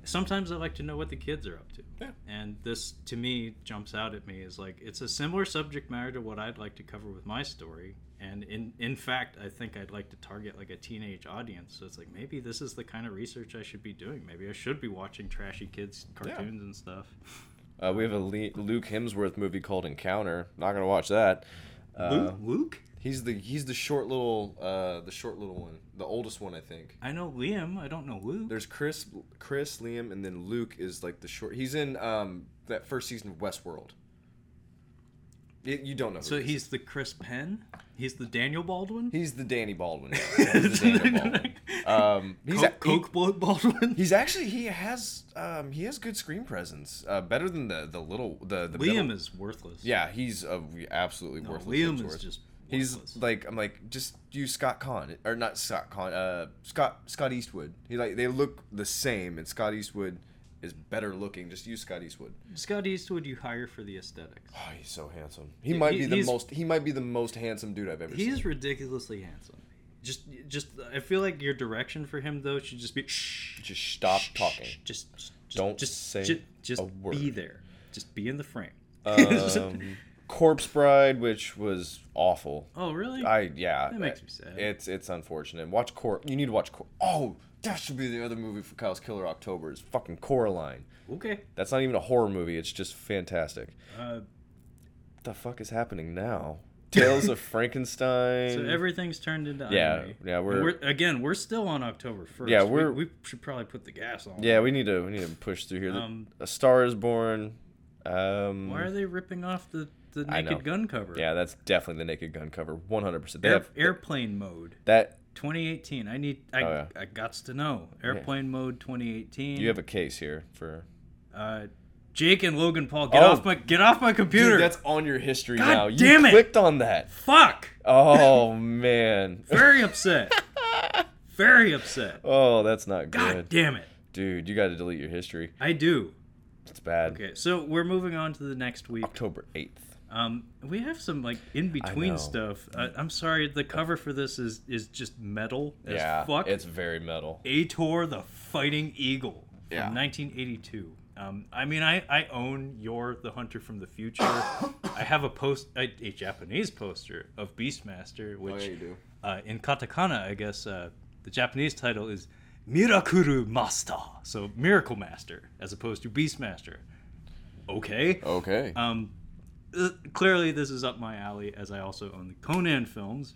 sometimes I like to know what the kids are up to. Yeah. And this, to me, jumps out at me is like it's a similar subject matter to what I'd like to cover with my story. And in in fact, I think I'd like to target like a teenage audience. So it's like maybe this is the kind of research I should be doing. Maybe I should be watching trashy kids cartoons and stuff. uh, we have a Le- luke hemsworth movie called encounter not gonna watch that uh, Luke, Luke? He's the he's the short little uh the short little one the oldest one i think I know Liam. I don't know Luke. there's chris chris liam and then luke is like the short he's in um that first season of westworld Y- you don't know so he's the Chris Penn. He's the Daniel Baldwin. he's the danny baldwin yeah. He's the Daniel Baldwin. um he's Coke, a- he- Blood Baldwin. He's actually he has um he has good screen presence. Uh, better than the the little the the Liam middle- is worthless. Yeah, he's uh, absolutely No, worthless. Liam is just. He's worthless. like I'm like just use Scott Caan or not Scott Caan uh Scott Scott Eastwood. He like they look the same and Scott Eastwood is better looking. Just use Scott Eastwood. Scott Eastwood. You hire for the aesthetics. Oh, he's so handsome. He He- might be the most he might be the most handsome dude I've ever He's seen. He's ridiculously handsome. Just, just. I feel like your direction for him though should just be shh. Just stop shh, talking. shh, Just, just Don't just, say ju- just a word. be there. Just be in the frame. Um, Corpse Bride, which was awful. oh really? I yeah. That makes me sad. It's it's unfortunate. Watch Cor. You need to watch Cor. Oh, that should be the other movie for Kyle's Killer October. Is fucking Coraline. okay. That's not even a horror movie. It's just fantastic. Uh, What the fuck is happening now? Tales of Frankenstein. so everything's turned into Yeah, yeah, And we're- again we're still on October first. Yeah, We- we're- we, should probably put the gas on. yeah, we need to we need to push through here. The- Um, a Star is Born. Um, Why are they ripping off the the Naked Gun cover? yeah, that's definitely the Naked Gun cover. One hundred percent. They Air, have airplane mode. that. 2018. I need. I, Oh, yeah. I gots to know. Airplane mode 2018. You have a case here for. Uh, Jake and Logan Paul, get Oh. off my get off my computer. Dude, that's on your history God now. You damn it. clicked on that. Fuck. Oh man. Very upset. Very upset. Oh, that's not God good. damn it. Dude, you got to delete your history. I do. It's bad. Okay, so we're moving on to the next week. October 8th. Um, we have some like in between stuff. Uh, I'm sorry, the cover for this is is just metal as yeah, fuck. it's very metal. Ator the Fighting Eagle from Yeah. 1982. Um, I mean, I, I own You're the Hunter from the Future. I have a post a, a Japanese poster of Beastmaster, which Oh, do. uh, in katakana, I guess uh, the Japanese title is Mirakuru Master, so Miracle Master, as opposed to Beastmaster. Okay. Okay. Um, clearly, this is up my alley, as I also own the Conan films.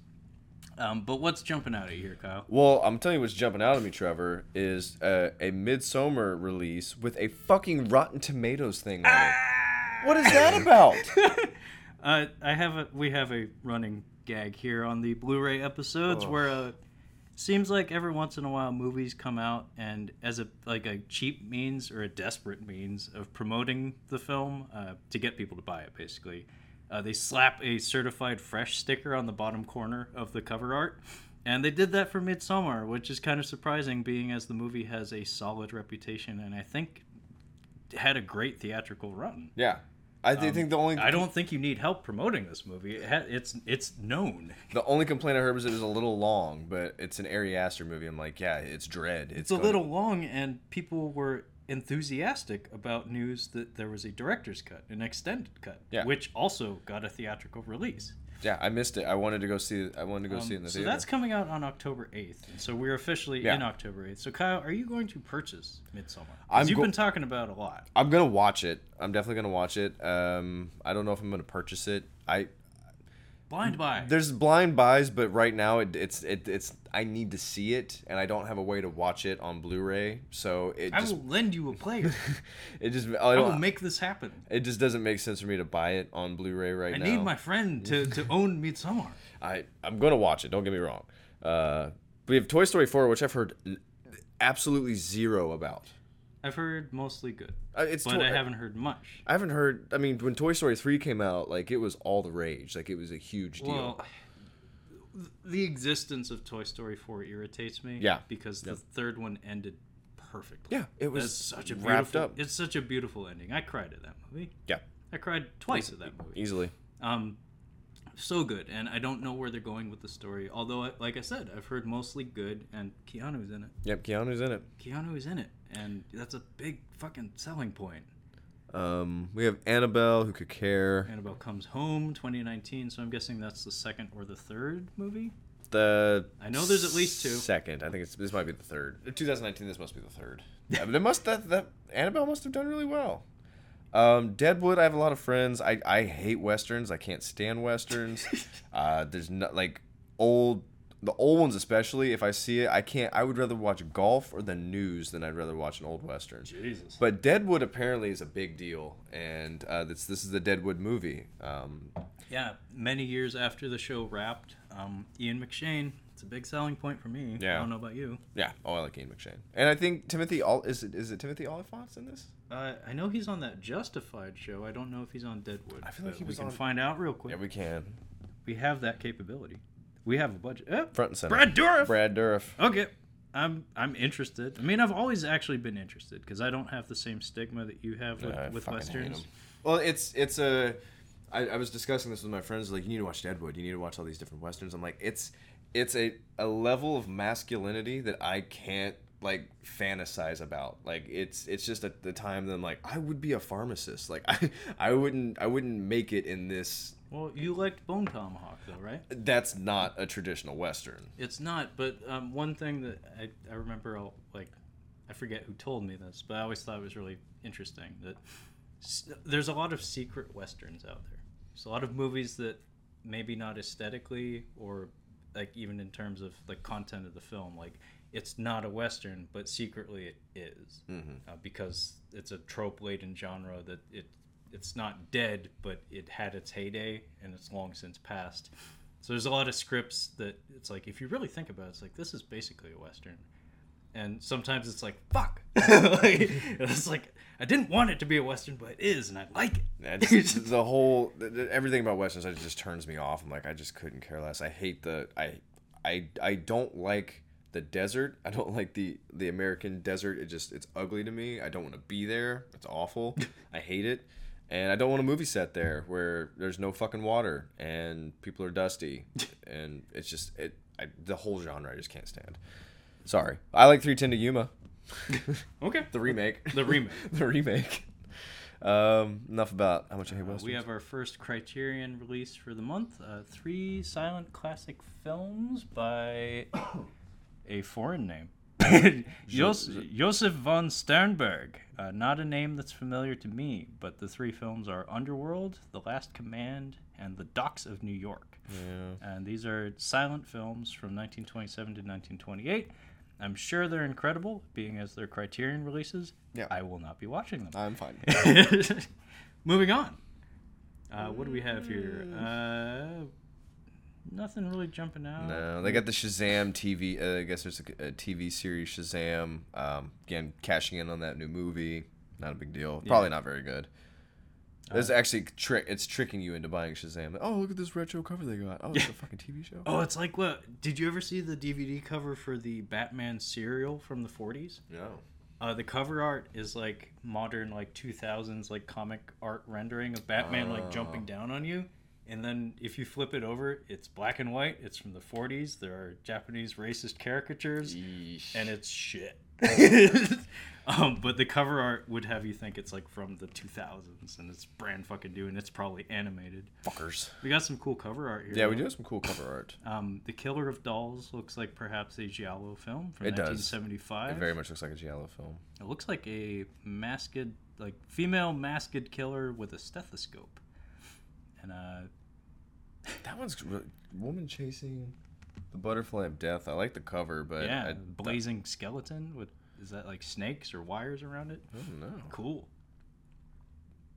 Um, but what's jumping out at you here, Kyle? well, I'm telling you what's jumping out at me, Trevor, is uh, a Midsommar release with a fucking Rotten Tomatoes thing on it. What is that about? Uh, I have a we have a running gag here on the Blu-ray episodes Oh. where uh, seems like every once in a while movies come out and as a like a cheap means or a desperate means of promoting the film uh, to get people to buy it basically. Uh, they slap a certified fresh sticker on the bottom corner of the cover art. And they did that for midsommar which is kind of surprising being as the movie has a solid reputation and i think had a great theatrical run. Yeah. I th- think the only Um, I don't think you need help promoting this movie. It ha- it's it's known. the only complaint I heard was it was a little long, but it's an Ari Aster movie. I'm like, yeah, it's dread. It's, It's a gonna- little long, and people were enthusiastic about news that there was a director's cut, an extended cut, Yeah. which also got a theatrical release. Yeah, I missed it. I wanted to go see. I wanted to go Um, see it in the so theater. that's coming out on October 8th, so we're officially Yeah. in October 8th. So Kyle, are you going to purchase Midsommar? Because you've go- been talking about it a lot. I'm gonna watch it. I'm definitely gonna watch it. Um, I don't know if I'm gonna purchase it. I Blind buy. there's blind buys, but right now it, it's it, it's I need to see it, and I don't have a way to watch it on Blu-ray. So it I just will lend you a player. it just I I will make this happen. it just doesn't make sense for me to buy it on Blu-ray right I now. I need my friend to, to own Midsommar. I I'm gonna watch it. Don't get me wrong. Uh, we have Toy Story 4, which I've heard absolutely zero about. I've heard mostly good, Uh, it's but to- I haven't heard much. I haven't heard. I mean, when Toy Story three came out, like it was all the rage. Like it was a huge deal. Well, the existence of Toy Story 4 irritates me. Yeah. Because the third one ended perfectly. yeah, it was That's such a wrapped up. It's such a beautiful ending. I cried at that movie. Yeah, I cried twice at that movie. easily. Um, so good, and I don't know where they're going with the story. Although, like I said, I've heard mostly good, and Keanu's in it. Yep, Keanu's in it. Keanu is in it, and that's a big fucking selling point. Um, we have Annabelle, who could care. Annabelle Comes Home, 2019. So I'm guessing that's the second or the third movie. The I know there's at least two. Second, I think it's this might be the third. 2019. This must be the third. Yeah, but it must that that Annabelle must have done really well. Um, Deadwood. I have a lot of friends. I I hate westerns. I can't stand westerns. uh, there's not like old. The old ones, especially, if I see it, I can't. I would rather watch golf or the news than I'd rather watch an old western. Jesus. But Deadwood apparently is a big deal, and uh, this this is the Deadwood movie. Um, Yeah, many years after the show wrapped, um, Ian McShane. It's a big selling point for me. Yeah. I don't know about you. yeah, oh, I like Ian McShane, and I think Timothy All is it is it Timothy Olyphant's in this? Uh, I know he's on that Justified show. I don't know if he's on Deadwood. I feel like he was we can on- find out real quick. Yeah, we can we have that capability. We have a budget. Eh, front and center. Brad Dourif. Brad Dourif. Okay. I'm I'm interested. I mean, I've always actually been interested because I don't have the same stigma that you have with, I with fucking hate westerns. him. Well, it's it's a. I, I was discussing this with my friends. Like, you need to watch Deadwood. You need to watch all these different westerns. I'm like, it's it's a a level of masculinity that I can't like fantasize about. Like, it's it's just at the time that I'm like, I would be a pharmacist. Like, I I wouldn't I wouldn't make it in this. Well, you liked Bone Tomahawk though, right? That's not a traditional western. It's not, but um, one thing that I, I remember, I'll, like, I forget who told me this, but I always thought it was really interesting that s- there's a lot of secret westerns out there. There's a lot of movies that maybe not aesthetically or like even in terms of the content of the film, like it's not a western, but secretly it is, Mhm. uh, because it's a trope-laden genre that it it's not dead, but it had its heyday and it's long since passed. So there's a lot of scripts that it's like if you really think about it, it's like this is basically a western. And sometimes it's like fuck. like, it's like I didn't want it to be a western, but it is, and I like it. Just, the whole th- th- everything about westerns it just turns me off. I'm like, I just couldn't care less. I hate the I I I don't like the desert. I don't like the the American desert. It just it's ugly to me. I don't want to be there. It's awful. I hate it. And I don't want a movie set there where there's no fucking water and people are dusty and it's just it I, the whole genre I just can't stand. Sorry. I like 310 to Yuma. okay. The remake. The remake. the remake. Um, enough about how much I hate Uh, we have our first Criterion release for the month. Uh, three silent classic films by a foreign name. Jos- Josef von Sternberg. Uh, not a name that's familiar to me, but the three films are Underworld, The Last Command, and The Docks of New York. Yeah. And these are silent films from 1927 to 1928. I'm sure they're incredible, being as they're Criterion releases. Yeah. I will not be watching them. I'm fine. Moving on. Uh, what do we have here? Uh, nothing really jumping out. No, they got the Shazam TV. Uh, I guess there's a, a TV series Shazam. Um, again, cashing in on that new movie. Not a big deal. Probably not very good. It's actually trick. It's tricking you into buying Shazam. Oh, look at this retro cover they got. Oh, it's a fucking TV show. Oh, it's like what? Did you ever see the DVD cover for the Batman serial from the 40s? no. Uh, the cover art is like modern, like 2000s, like comic art rendering of Batman like jumping down on you. And then if you flip it over, it's black and white. It's from the 40s. There are Japanese racist caricatures. and it's shit. um, but the cover art would have you think it's like from the 2000s and it's brand fucking new and it's probably animated. fuckers. We got some cool cover art here. Yeah, we do have some cool cover art. Um, the Killer of Dolls looks like perhaps a Giallo film from It does. 1975. It very much looks like a giallo film. It looks like a masked, like female masked killer with a stethoscope. And uh, That one's really, woman chasing the butterfly of death. I like the cover, but yeah, I, blazing skeleton with is that like snakes or wires around it? I don't know. Cool.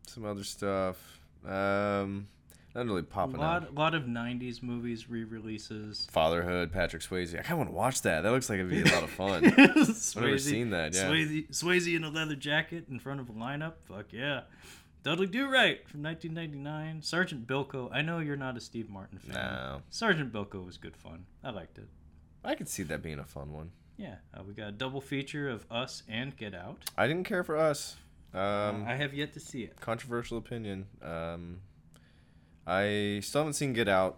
Some other stuff. Um, Not really A popping lot, out. lot of '90s movies re-releases. Fatherhood, Patrick Swayze. I kind of want to watch that. That looks like it'd be a lot of fun. I've never seen that. Yeah. Swayze, Swayze in a leather jacket in front of a lineup. Fuck yeah. Dudley Do Right from 1999. Sergeant Bilko. I know you're not a Steve Martin fan. No, Sergeant Bilko was good fun. I liked it. I could see that being a fun one. Yeah, uh, we got a double feature of Us and Get Out. I didn't care for us. Um, I have yet to see it. controversial opinion. Um, I still haven't seen Get Out.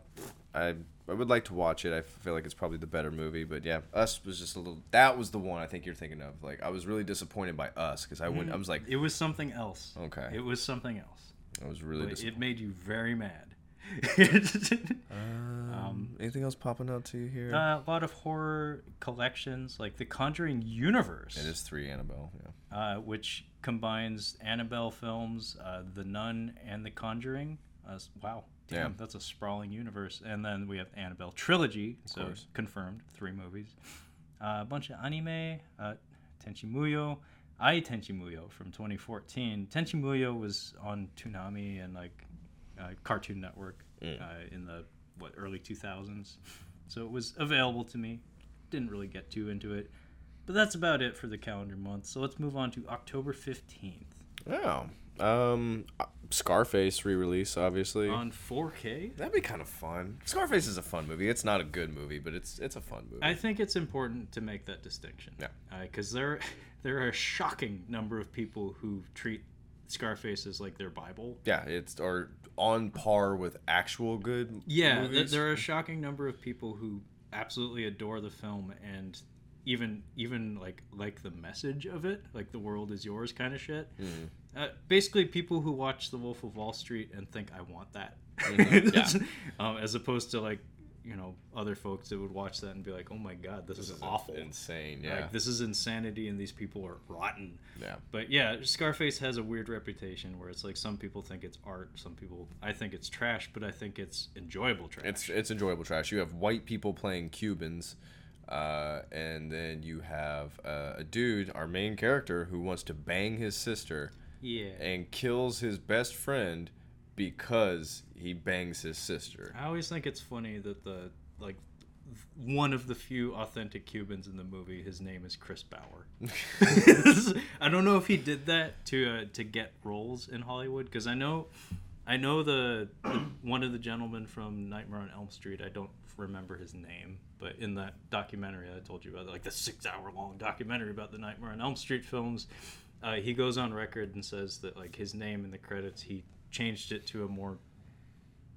I I would like to watch it. I feel like it's probably the better movie. But yeah, Us was just a little. That was the one I think you're thinking of. Like I was really disappointed by Us because I went. I was like, It was something else. okay, It was something else. I was really disappointed. it made you very mad. Um, anything else popping out to you here? Uh, a lot of horror collections, like the Conjuring universe. it is three Annabelle. Yeah. uh, which combines Annabelle films, uh, The Nun, and The Conjuring. Uh, wow, damn, Yeah. that's a sprawling universe. And then we have Annabelle trilogy, so course. confirmed, three movies. Uh, a bunch of anime, uh, Tenchi Muyo, Ai Tenchi Muyo from 2014. Tenchi Muyo was on Toonami and like uh, Cartoon Network Mm. uh, in the what early 2000s, so it was available to me. Didn't really get too into it. But that's about it for the calendar month. So let's move on to October 15th Oh. Um, Scarface re-release, obviously. on 4K. That'd be kind of fun. Scarface is a fun movie. It's not a good movie, but it's it's a fun movie. I think it's important to make that distinction. Yeah. Because there, there are a shocking number of people who treat Scarface as like their Bible. yeah, it's or on par with actual good. Yeah, th- there are a shocking number of people who absolutely adore the film and even even like like the message of it, like the world is yours kind of shit. Mhm. Uh, basically, people who watch The Wolf of Wall Street and think I want that, Mhm, um, as opposed to like you know other folks that would watch that and be like, oh my god, this, This is, is awful. insane. Yeah, Like this is insanity, and these people are rotten. yeah. But yeah, Scarface has a weird reputation where it's like some people think it's art, some people I think it's trash, but I think it's enjoyable trash. It's it's enjoyable trash. You have white people playing Cubans, uh, and then you have uh, a dude, our main character, who wants to bang his sister yeah. and kills his best friend because he bangs his sister. I always think it's funny that the like one of the few authentic Cubans in the movie, his name is Chris Bauer. I don't know if he did that to uh, to get roles in Hollywood because I know I know the, the one of the gentlemen from Nightmare on Elm Street. I don't remember his name, but in that documentary I told you about, like the six hour long documentary about the Nightmare on Elm Street films, uh, he goes on record and says that like his name in the credits he changed it to a more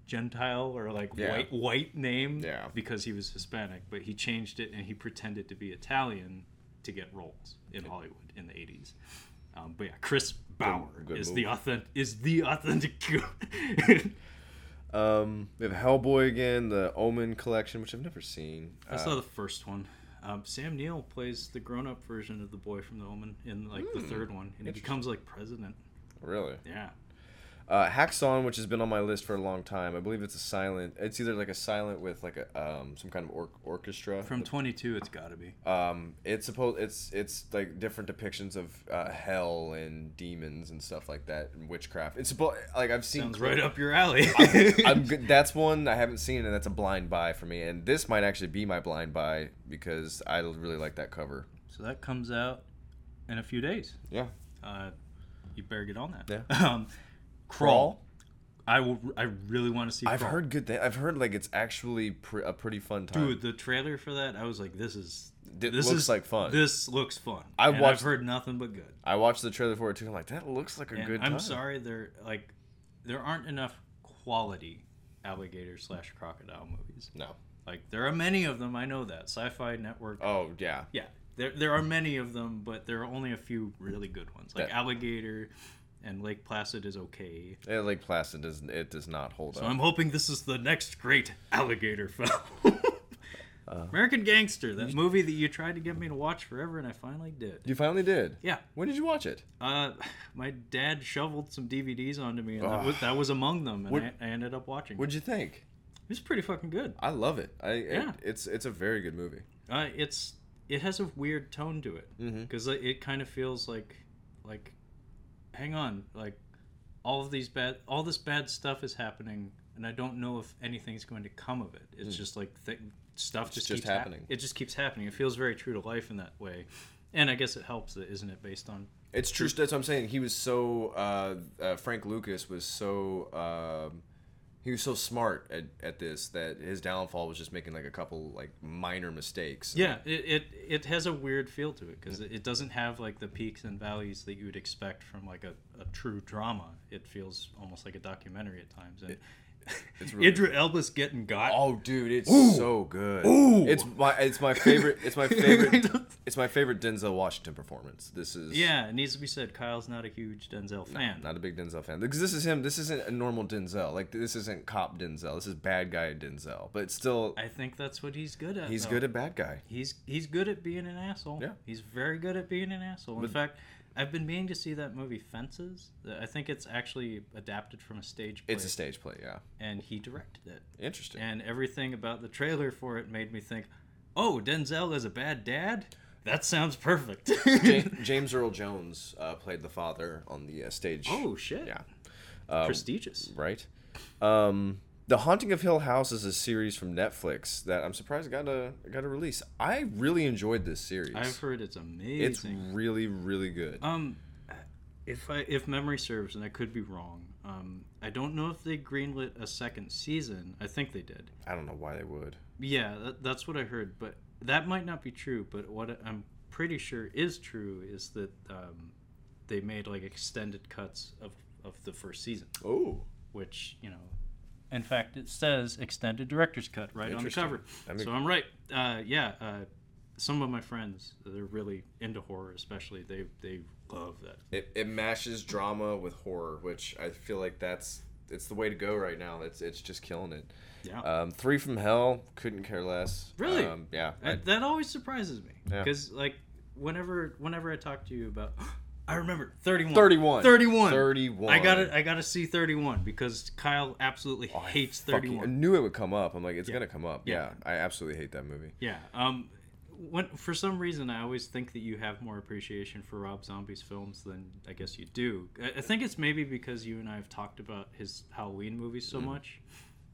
Gentile or like Yeah. white white name Yeah. because he was Hispanic, but he changed it and he pretended to be Italian to get roles in Hollywood in the 80s. Um, but yeah, Chris Bauer good is move. the authentic is the authentic. Um, we have Hellboy again, the Omen collection, which I've never seen. I Uh, saw the first one. Um, Sam Neill plays the grown-up version of the boy from The Omen in like the Hmm. third one, and he becomes like president. really. Yeah, Uh, Häxan, which has been on my list for a long time. I believe it's a silent. It's either like a silent with like a um, some kind of or- orchestra. from 22, it's got to be. Um, it's supposed it's it's like different depictions of uh, hell and demons and stuff like that and witchcraft. It's supposed like I've seen Sounds right up your alley. I'm good. That's one I haven't seen, and that's a blind buy for me. And this might actually be my blind buy because I really like that cover. so that comes out in a few days. Yeah. Uh, you better get on that. Yeah. Um, Crawl. I will. I really want to see. I've Crawl. heard good. Th- I've heard like it's actually pr- a pretty fun time. Dude, the trailer for that, I was like, "This is It this looks is like fun. This looks fun." I And watched- I've heard nothing but good. I watched the trailer for it too. I'm like, that looks like a And good. I'm sorry, there like there aren't enough quality alligator slash crocodile movies. No. Like there are many of them. I know that Sci-Fi Network. Oh yeah. Yeah, there there are many of them, but there are only a few really good ones. Like That- Alligator and Lake Placid is okay. Yeah, Lake Placid does. It does not hold So up. So I'm hoping this is the next great alligator film. Uh, American Gangster, that movie that you tried to get me to watch forever, and I finally did. You finally did. Yeah, When did you watch it? uh, my dad shoveled some DVDs onto me, and that was, that was among them, and What- I, I ended up watching. What'd you think? It was pretty fucking good. I love it. I it- Yeah. it's it's a very good movie. Uh, it's it has a weird tone to it because it kind of feels like like hang on like all of these bad all this bad stuff is happening and I don't know if anything's going to come of it. It's just like th- stuff just, Hmm. just keeps hap- happening. it just keeps happening. It feels very true to life in that way, and I guess it helps that isn't it based on It's true. That's what I'm saying. He was so uh, uh, Frank Lucas was so um, he was so smart at, at this that his downfall was just making like a couple like minor mistakes. Yeah, it, it it has a weird feel to it because it, it doesn't have like the peaks and valleys that you would expect from like a, a true drama. It feels almost like a documentary at times. And it's really- Idris Elba's getting got. Oh, dude, it's Ooh. so good. Ooh. It's my it's my favorite. It's my favorite. it's my favorite Denzel Washington performance. This is Yeah, it needs to be said. Kyle's not a huge Denzel fan. Not a big Denzel fan because this is him. This isn't a normal Denzel. Like this isn't cop Denzel. This is bad guy Denzel. But still, I think that's what he's good at. he's though. good at bad guy. He's he's good at being an asshole. Yeah. he's very good at being an asshole. In But- fact, I've been meaning to see that movie Fences. I think it's actually adapted from a stage play, It's a stage play. Yeah, and he directed it. interesting. And everything about the trailer for it made me think, "Oh, Denzel is a bad dad. That sounds perfect." James Earl Jones uh, played the father on the uh, stage. oh shit! yeah, Um, prestigious. right. Um, the Haunting of Hill House is a series from Netflix that I'm surprised got a got a release. I really enjoyed this series. I've heard it's amazing. it's really really good. Um, if I if memory serves, and I could be wrong, um, I don't know if they greenlit a second season. I think they did. I don't know why they would. Yeah, that, that's what I heard, but that might not be true. But what I'm pretty sure is true is that um, they made like extended cuts of of the first season, Oh, which you know. In fact, it says extended director's cut right on the Interesting. cover. I mean- so I'm right. Uh, yeah, uh, some of my friends, they're really into horror, especially. They they love that. it, it mashes drama with horror, which I feel like that's it's the way to go right now. It's it's just killing it. Yeah. Um, Three from Hell, couldn't care less. Really? Um, yeah. I- That, that always surprises me Yeah. because like whenever whenever I talk to you about I remember 31 31. 31 31. I got to I got to see 31 because Kyle absolutely Oh, hates fucking- 31 I knew it would come up. I'm like, it's Yeah. gonna come up. Yeah. Yeah. I absolutely hate that movie. yeah um when for some reason I always think that you have more appreciation for Rob Zombie's films than I guess you do I, I think it's maybe because you and I have talked about his Halloween movies so much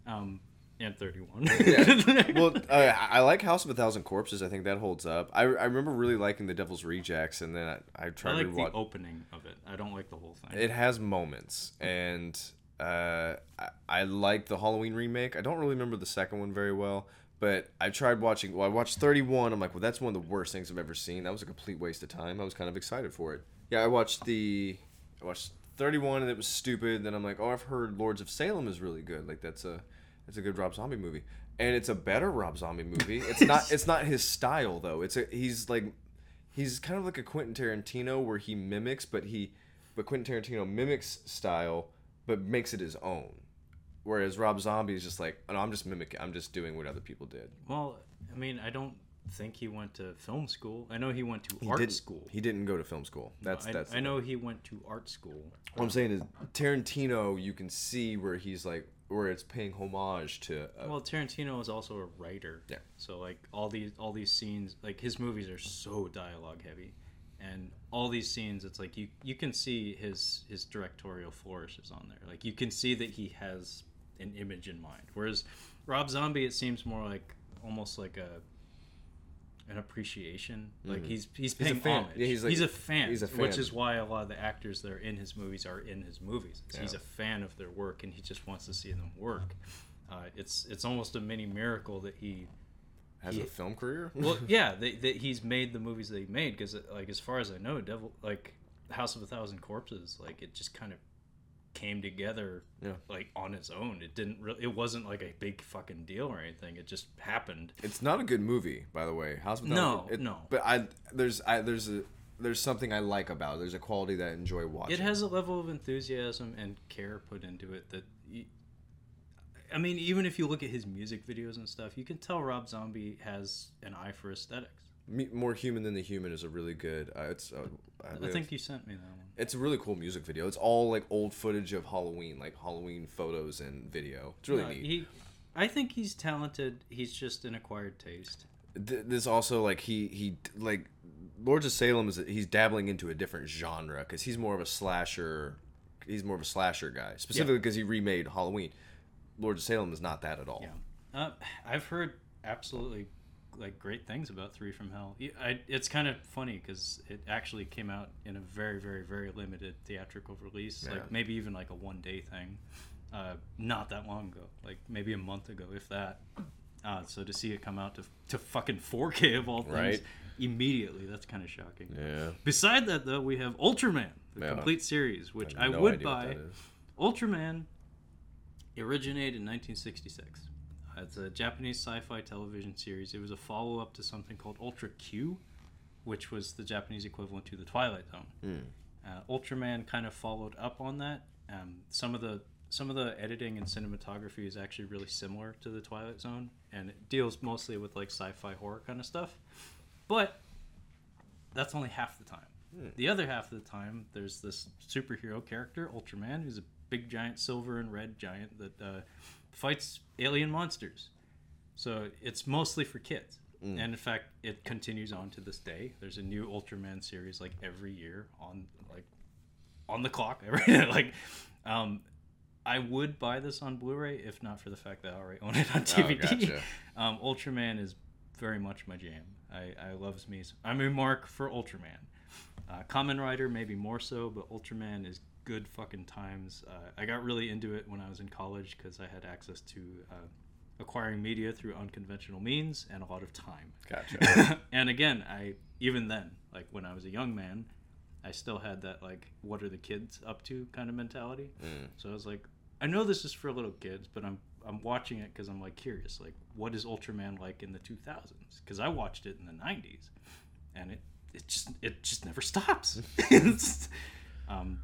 um and 31 Mm. well, uh, I I like House of a Thousand Corpses. I think that holds up. I, I remember really liking The Devil's Rejects, and then I, I I tried like to the opening of it I don't like the whole thing It has moments, and uh, I, I like the Halloween remake. I don't really remember the second one very well, but I tried watching. Well, I watched 31. I'm like, well, that's one of the worst things I've ever seen. That was a complete waste of time. I was kind of excited for it. Yeah, I watched the. I watched 31, and it was stupid. Then I'm like, oh, I've heard Lords of Salem is really good. Like that's a that's a good Rob Zombie movie, and it's a better Rob Zombie movie. It's not it's not his style though. It's a he's like he's kind of like a Quentin Tarantino where he mimics, but he, but Quentin Tarantino mimics style, but makes it his own. Whereas Rob Zombie is just like, oh, no, I'm just mimicking. I'm just doing what other people did. Well, I mean, I don't think he went to film school. I know he went to He art didn't, school. He didn't go to film school. That's I, that's. I know he went to art school. What I'm saying is Tarantino. You can see where he's like, where it's paying homage to. Uh, Well, Tarantino is also a writer. Yeah. So like all these all these scenes, like his movies are so dialogue heavy, and all these scenes, it's like you you can see his his directorial flourishes on there. Like you can see that he has an image in mind. Whereas Rob Zombie, it seems more like almost like a an appreciation. Like he's he's Mm-hmm. a paying fan. homage. Yeah, he's like- he's a fan. he's a fan, which is why a lot of the actors that are in his movies are in his movies. He's a fan of their work, and he just wants to see them work. Uh, it's it's almost a mini miracle that he has he- a film career. well yeah that, that he's made the movies that he made because like as far as I know Devil like House of a Thousand Corpses like it just kind of came together Yeah. like on its own it didn't really it wasn't like a big fucking deal or anything it just happened It's not a good movie, by the way. A No, it- no. But I there's I there's a there's something I like about it. There's a quality that I enjoy watching. it has a level of enthusiasm and care put into it that I mean even if you look at his music videos and stuff you can tell Rob Zombie has an eye for aesthetics Me- More human than the human is a really good. Uh, it's uh, I think you sent me that one it's a really cool music video. It's all like old footage of Halloween, like Halloween photos and video. It's really No, neat. He, I think he's talented. He's just an acquired taste. Th- This also like he he like Lords of Salem is he's dabbling into a different genre because he's more of a slasher. He's more of a slasher guy, specifically because he remade Halloween. Lord of Salem is not that at all. Yeah, uh, I've heard absolutely like great things about Three from Hell. I, it's kind of funny because it actually came out in a very, very, very limited theatrical release, Yeah. like maybe even like a one day thing, uh, not that long ago, like maybe a month ago, if that. Uh, so to see it come out to to fucking 4K of all things Right. immediately, that's kind of shocking. Yeah. Beside that, though, we have Ultraman, the Yeah. complete series, which I, no would buy. Ultraman originated in 1966. It's a Japanese sci-fi television series. It was a follow-up to something called Ultra Q, which was the Japanese equivalent to the Twilight Zone. Hmm. Uh, Ultraman kind of followed up on that. Um, some of the some of the editing and cinematography is actually really similar to the Twilight Zone, and it deals mostly with like sci-fi horror kind of stuff. But that's only half the time. The other half of the time, there's this superhero character, Ultraman, who's a big giant silver and red giant that uh, fights alien monsters. So it's mostly for kids. And in fact, it continues on to this day. There's a new Ultraman series like every year on like on the clock. Every like, um, I would buy this on Blu-ray if not for the fact that I already own it on DVD. gotcha. um, Ultraman is very much my jam. I, I loves me. I'm a mark for Ultraman. Uh, Kamen Rider maybe more so, but Ultraman is good fucking times. Uh, I got really into it when I was in college because I had access to uh, acquiring media through unconventional means and a lot of time. Gotcha. and again, I even then, like when I was a young man, I still had that like, what are the kids up to kind of mentality. Mm. So I was like, I know this is for little kids, but I'm I'm watching it because I'm like curious, like what is Ultraman like in the 2000s? Because I watched it in the 90s, and it it just it just never stops. Um,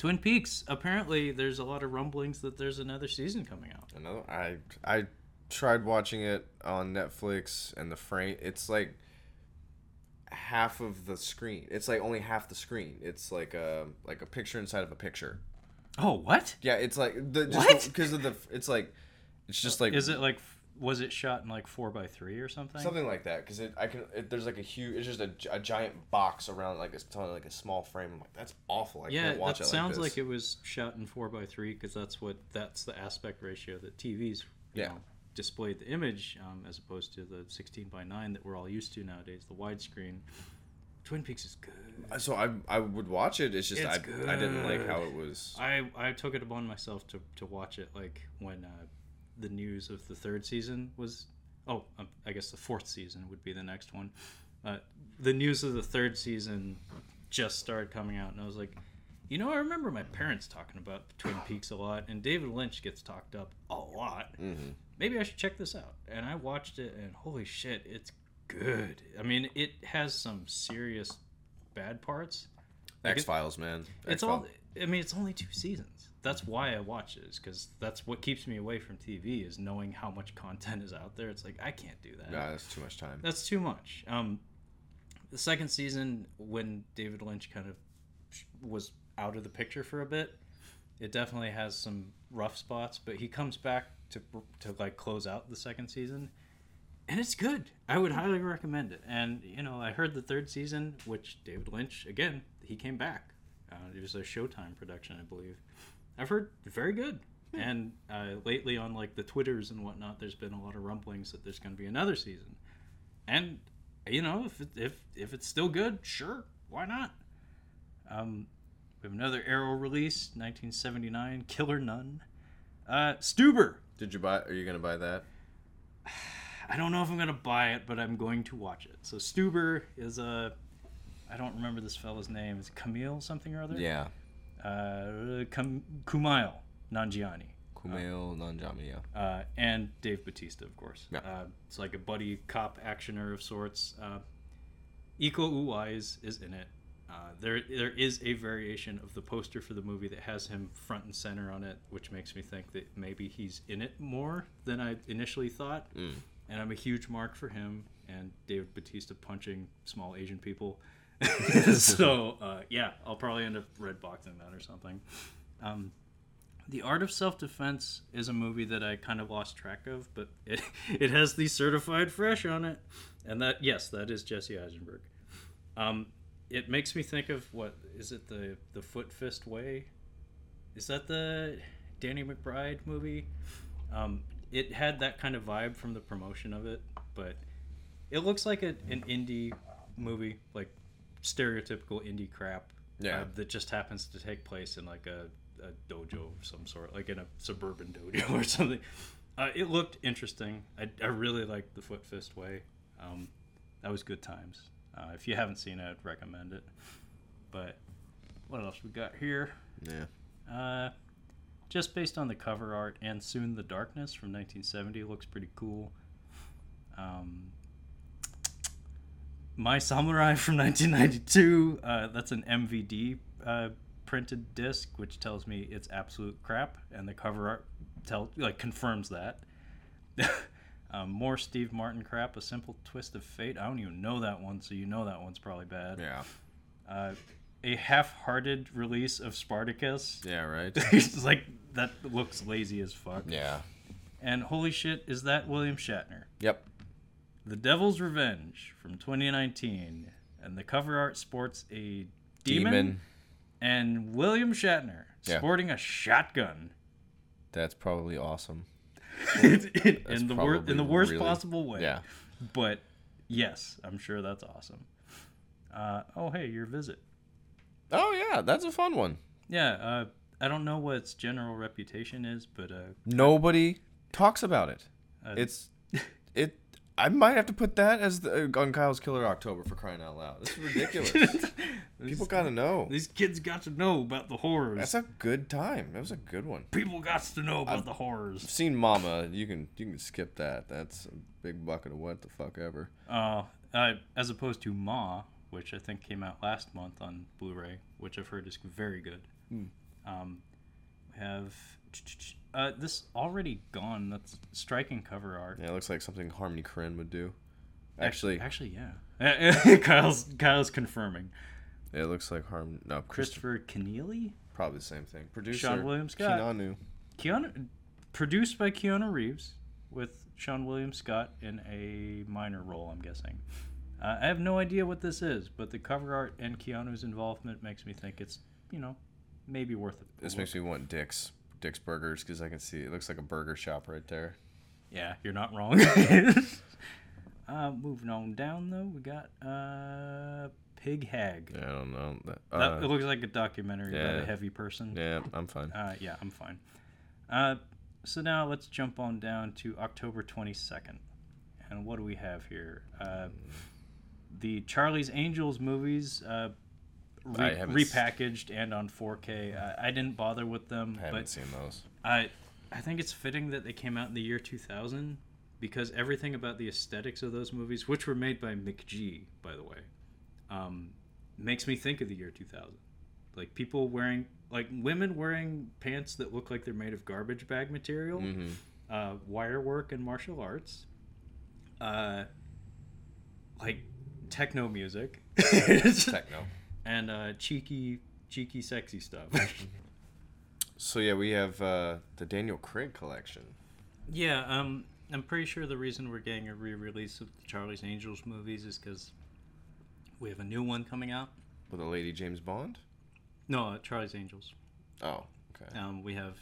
Twin Peaks. Apparently, there's a lot of rumblings that there's another season coming out. Another. I I tried watching it on Netflix, and the frame. It's like half of the screen. It's like only half the screen. It's like a like a picture inside of a picture. Oh, what? Yeah, it's like the What? just because of the. It's like it's just uh, like Is it like? Was it shot in like four by three or something? something like that because it I can it, there's like a huge it's just a, a giant box around like it's totally like a small frame. I'm like that's awful. I Yeah, can't watch that it sounds like, like, it was shot in four by three because that's what that's the aspect ratio that TVs Yeah. know, displayed the image um, as opposed to the 16 by 9 that we're all used to nowadays, the widescreen. Twin Peaks is good. So I I would watch it. It's just It's I I didn't like how it was. I I took it upon myself to to watch it like when uh, the news of the third season was. Oh, um, I guess the fourth season would be the next one. Uh, the news of the third season just started coming out, and I was like, you know, I remember my parents talking about Twin Peaks a lot, and David Lynch gets talked up a lot. Mhm. Maybe I should check this out. And I watched it, and holy shit, it's good. I mean, it has some serious bad parts. Like, x-files man. it's X-Files. all. I mean, it's only two seasons. That's why I watch it, is because that's what keeps me away from TV is knowing how much content is out there. It's like I can't do that. Nah, that's too much time. That's too much. Um, the second season, when David Lynch kind of was out of the picture for a bit, it definitely has some rough spots. But he comes back to to like close out the second season, and it's good. I would highly recommend it. And you know, I heard the third season, which David Lynch again, he came back. Uh, it was a Showtime production, I believe. I've heard very good. And uh, lately on like the Twitters and whatnot, there's been a lot of rumblings that there's going to be another season. And you know, if it, if if it's still good, sure, why not? Um, we have another Arrow release, 1979, Killer Nun. Uh, Stuber. Did you buy? Are you gonna buy that? I don't know if I'm gonna buy it, but I'm going to watch it. So Stuber is a, I don't remember this fellow's name. Is it Camille something or other? Yeah. Uh, Kumail Nanjiani. Kumail Nanjiani. Yeah. uh, and Dave Batista, of course. Yeah. Uh, it's like a buddy cop actioner of sorts. Uh, Iko Uwais is in it. Uh, there, there is a variation of the poster for the movie that has him front and center on it, which makes me think that maybe he's in it more than I initially thought. Mm. And I'm a huge mark for him and David Batista punching small Asian people. so uh, yeah, I'll probably end up red boxing that or something. Um, the Art of Self Defense is a movie that I kind of lost track of, but it, it has the certified fresh on it. And that, yes, that is Jesse Eisenberg. Um, it makes me think of what is it the the foot fist way? Is that the Danny McBride movie. Um, it had that kind of vibe from the promotion of it, but it looks like a, an indie movie, like stereotypical indie crap. Yeah. uh, that just happens to take place in like a, a dojo of some sort, like in a suburban dojo or something. Uh, it looked interesting. I, I really liked the Foot Fist Way. Um, that was good times. Uh, if you haven't seen it, I'd recommend it. But what else we got here? Yeah. Uh, just based on the cover art and Soon the Darkness from 1970 looks pretty cool. Um, My Samurai from 1992. Uh, that's an MVD uh, printed disc, which tells me it's absolute crap, and the cover art tell like confirms that. um, more Steve Martin crap. A simple twist of fate. I don't even know that one, so you know that one's probably bad. Yeah. Uh, a half-hearted release of Spartacus. Yeah. Right. it's like that looks lazy as fuck. yeah. And holy shit, is that William Shatner? Yep. The Devil's Revenge from 2019, and the cover art sports a demon, Demon. and William Shatner Yeah. sporting a shotgun That's probably awesome. in the wor- in the worst really- possible way. Yeah. But yes, I'm sure that's awesome. Uh, oh hey, your visit. Oh yeah, that's a fun one. Yeah, uh, I don't know what its general reputation is, but uh, Nobody talks about it. uh, It's it. I might have to put that as the, on Kyle's Killer October for crying out loud. This is ridiculous. People gotta know. These kids got to know about the horrors. That's a good time. That was a good one. People got to know about the horrors. I've seen Mama. You can you can skip that. That's a big bucket of what the fuck ever. Uh, uh, as opposed to Ma, which I think came out last month on Blu-ray, which I've heard is very good. Hmm. Um, we have uh, this already gone. That's striking cover art. Yeah, it looks like something Harmony Korine would do. Actually, actually, yeah. Kyle's Kyle's confirming. it looks like Harm. No, Christopher. Christopher Keneally, Probably the same thing. Producer Seann William Scott. Keanu. Keanu, produced by Keanu Reeves, with Seann William Scott in a minor role. I'm guessing. Uh, I have no idea what this is, but the cover art and Keanu's involvement makes me think it's, you know, maybe worth it. This makes me want Dick's Dick's Burgers because I can see it looks like a burger shop right there. Yeah, you're not wrong. uh, moving on down though, we got uh, Pig Hag. Yeah, I don't know. That, That, uh, it looks like a documentary about a heavy person. yeah, I'm fine. Uh, yeah, I'm fine. Uh, so now let's jump on down to October 22nd. And what do we have here? Uh, the Charlie's Angels movies uh, re- s- repackaged and on 4K. Uh, didn't bother with them, I haven't but seen those. I I think it's fitting that they came out in the year 2000 because everything about the aesthetics of those movies, which were made by McG, by the way, um, makes me think of the year 2000. Like people wearing, like women wearing pants that look like they're made of garbage bag material, Mm-hmm. uh, wire work and martial arts, uh, like techno music, Techno. And uh, cheeky, cheeky, sexy stuff. So yeah, we have uh, the Daniel Craig collection. Yeah, um, I'm pretty sure the reason we're getting a re-release of the Charlie's Angels movies is because we have a new one coming out. with a lady James Bond. No, uh, Charlie's Angels. Oh, okay. Um, we have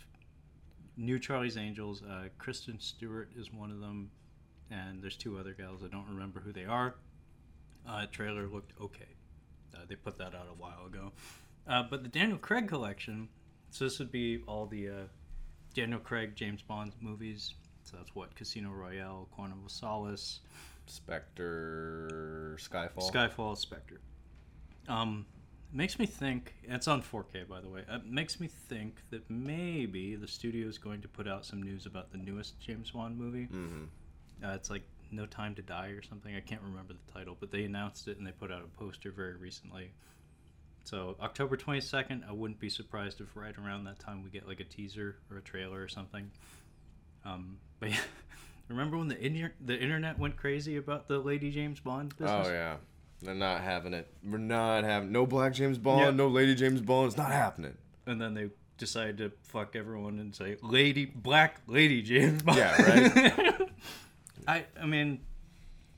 new Charlie's Angels. Uh, Kristen Stewart is one of them, and there's two other gals. I don't remember who they are. Uh, trailer looked okay. Uh, they put that out a while ago. Uh, but the Daniel Craig collection. So this would be all the uh, Daniel Craig James Bond movies. So that's what Casino Royale, Quantum of Solace, Spectre, Skyfall. Skyfall, Spectre. Um, makes me think. It's on 4K, by the way. It makes me think that maybe the studio is going to put out some news about the newest James Bond movie. mm-hmm. Uh, it's like No Time to Die or something. I can't remember the title, but they announced it and they put out a poster very recently. So October 22nd, I wouldn't be surprised if right around that time we get like a teaser or a trailer or something. Um, but yeah, remember when the inter- the internet went crazy about the Lady James Bond business? Oh yeah, they're not having it. We're not having no Black James Bond, no Lady James Bond. It's not happening. and then they decided to fuck everyone and say lady black lady james bond Yeah, right. i i mean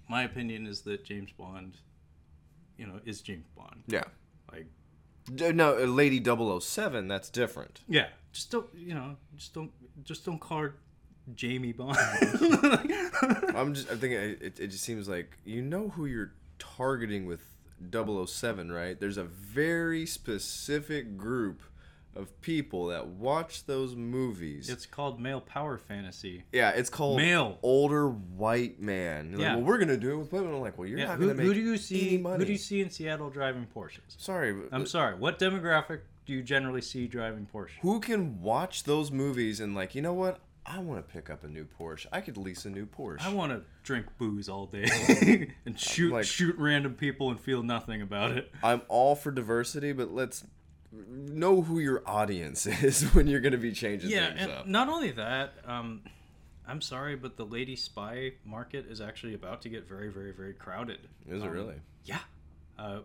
my opinion is that james bond you know is james bond Yeah. like D- No, uh, Lady 007, That's different. yeah just don't you know just don't just don't call her Jamie Bond. I'm just. I'm thinking. It, it just seems like you know who you're targeting with 007, right? There's a very specific group of people that watch those movies. it's called male power fantasy. yeah, it's called Male. older white man. You're Yeah. like, well, we're gonna do it with women. I'm like, well, you're Yeah, not who, gonna make who do you any see? money. Who do you see in Seattle driving Porsches? Sorry, but- I'm uh, sorry. What demographic do you generally see driving Porsche? who can watch those movies and like, you know what? I want to pick up a new Porsche. I could lease a new Porsche. I want to drink booze all day and shoot like- shoot random people and feel nothing about it. I'm all for diversity, but let's know who your audience is when you're going to be changing Yeah, things and up. not only that, um, I'm sorry, but the lady spy market is actually about to get very, very, very crowded. Is it Um, really? Yeah. Uh,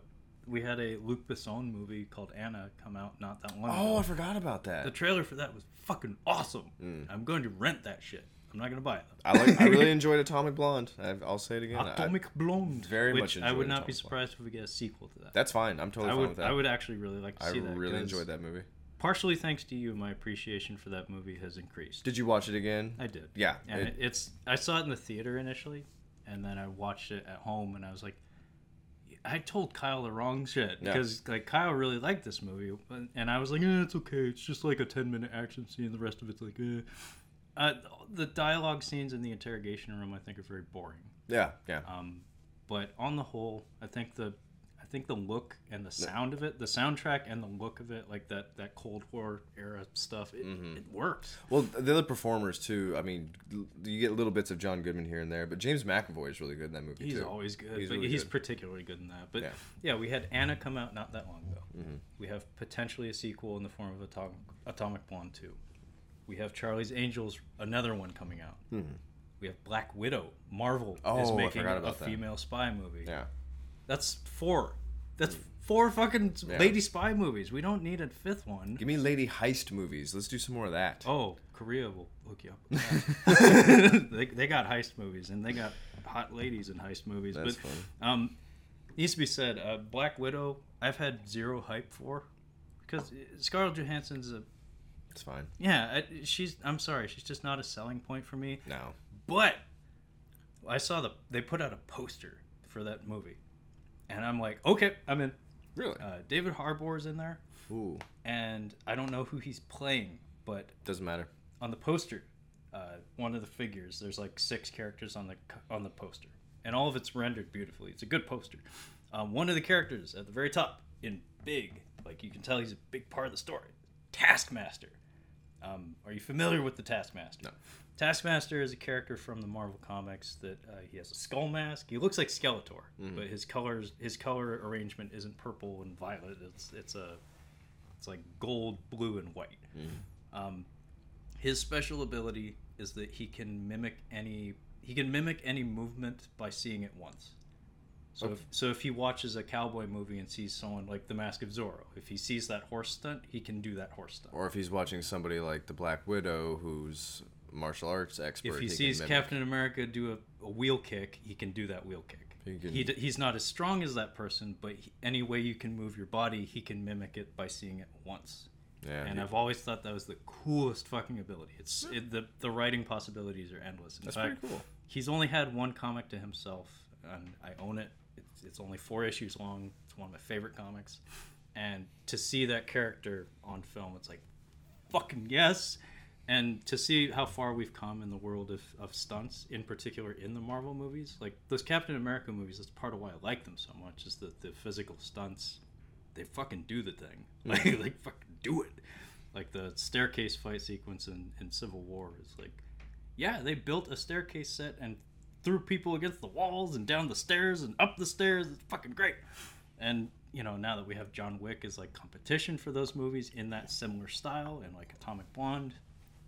we had a Luc Besson movie called Anna come out not that long Oh, ago. I forgot about that. The trailer for that was fucking awesome. Mm. I'm going to rent that shit. I'm not going to buy it. I like. I really enjoyed Atomic Blonde. I, I'll say it again. I- Atomic Blonde. very which much I would not be Atomic Blonde. surprised if we get a sequel to that. that's fine. I'm totally I fine would, with that. I would actually really like to I see that. I really enjoyed that movie. Partially thanks to you, my appreciation for that movie has increased. Did you watch it again? I did. yeah. And it- it, it's I saw it in the theater initially, and then I watched it at home, and I was like, I told Kyle the wrong shit Yeah. because like Kyle really liked this movie, and I was like, eh, it's okay, it's just like a ten minute action scene. The rest of it's like, eh. Uh, the dialogue scenes in the interrogation room, I think, are very boring. yeah. Yeah. Um, but on the whole, I think the I think the look and the sound of it, the soundtrack and the look of it, like that that Cold War era stuff, it, Mm-hmm. it works. Well, the other performers too. I mean, you get little bits of John Goodman here and there, but James McAvoy is really good in that movie He's too. always good, He's but really he's good. particularly good in that. But Yeah. yeah. we had Anna come out not that long ago. Mm-hmm. We have potentially a sequel in the form of Atomic, Atomic Blonde 2. We have Charlie's Angels, another one coming out. We have Black Widow. Marvel is. Oh, I making a that. female spy movie. Yeah. That's four. That's four fucking Yeah. lady spy movies. We don't need a fifth one. Give me lady heist movies. Let's do some more of that. Oh, Korea will hook you up. they, they got heist movies and they got hot ladies in heist movies. That's but fun. um, needs to be said, uh, Black Widow, I've had zero hype for because Scarlett Johansson's a It's fine. yeah. I, she's I'm sorry, she's just not a selling point for me. No. But I saw the they put out a poster for that movie, and I'm like, okay, I'm in. Really? Uh, David Harbour's in there, Ooh. and I don't know who he's playing, but Doesn't matter. on the poster, uh, one of the figures, there's like six characters on the on the poster, and all of it's rendered beautifully. It's a good poster. Um, one of the characters at the very top, in big, like you can tell he's a big part of the story. Taskmaster. Um, are you familiar with the Taskmaster? No. Taskmaster is a character from the Marvel comics that uh, he has a skull mask. He looks like Skeletor, but his colors, his color arrangement isn't purple and violet. It's it's a it's like gold, blue, and white. Um, his special ability is that he can mimic any he can mimic any movement by seeing it once. So if, so if he watches a cowboy movie and sees someone like the Mask of Zorro, if he sees that horse stunt, he can do that horse stunt. Or if he's watching somebody like the Black Widow, who's a martial arts expert, if he, can sees. Captain America do a, a wheel kick, he can do that wheel kick. He can- He d- he's not as strong as that person, but he, any way you can move your body, he can mimic it by seeing it once. yeah, and he- I've always thought that was the coolest fucking ability. It's it, the the writing possibilities are endless. In That's fact, pretty cool. He's only had one comic to himself, and I own it. It's, only four issues long. It's one of my favorite comics, and to see that character on film, it's like fucking yes. And to see how far we've come in the world of, of stunts, in particular in the Marvel movies, like those Captain America movies, that's part of why I like them so much, is that the physical stunts, they fucking do the thing. Like, like fucking do it. Like the staircase fight sequence in, in Civil War is like, yeah, they built a staircase set and threw people against the walls and down the stairs and up the stairs. It's fucking great. And you know, now that we have John Wick as like competition for those movies in that similar style and like Atomic Blonde,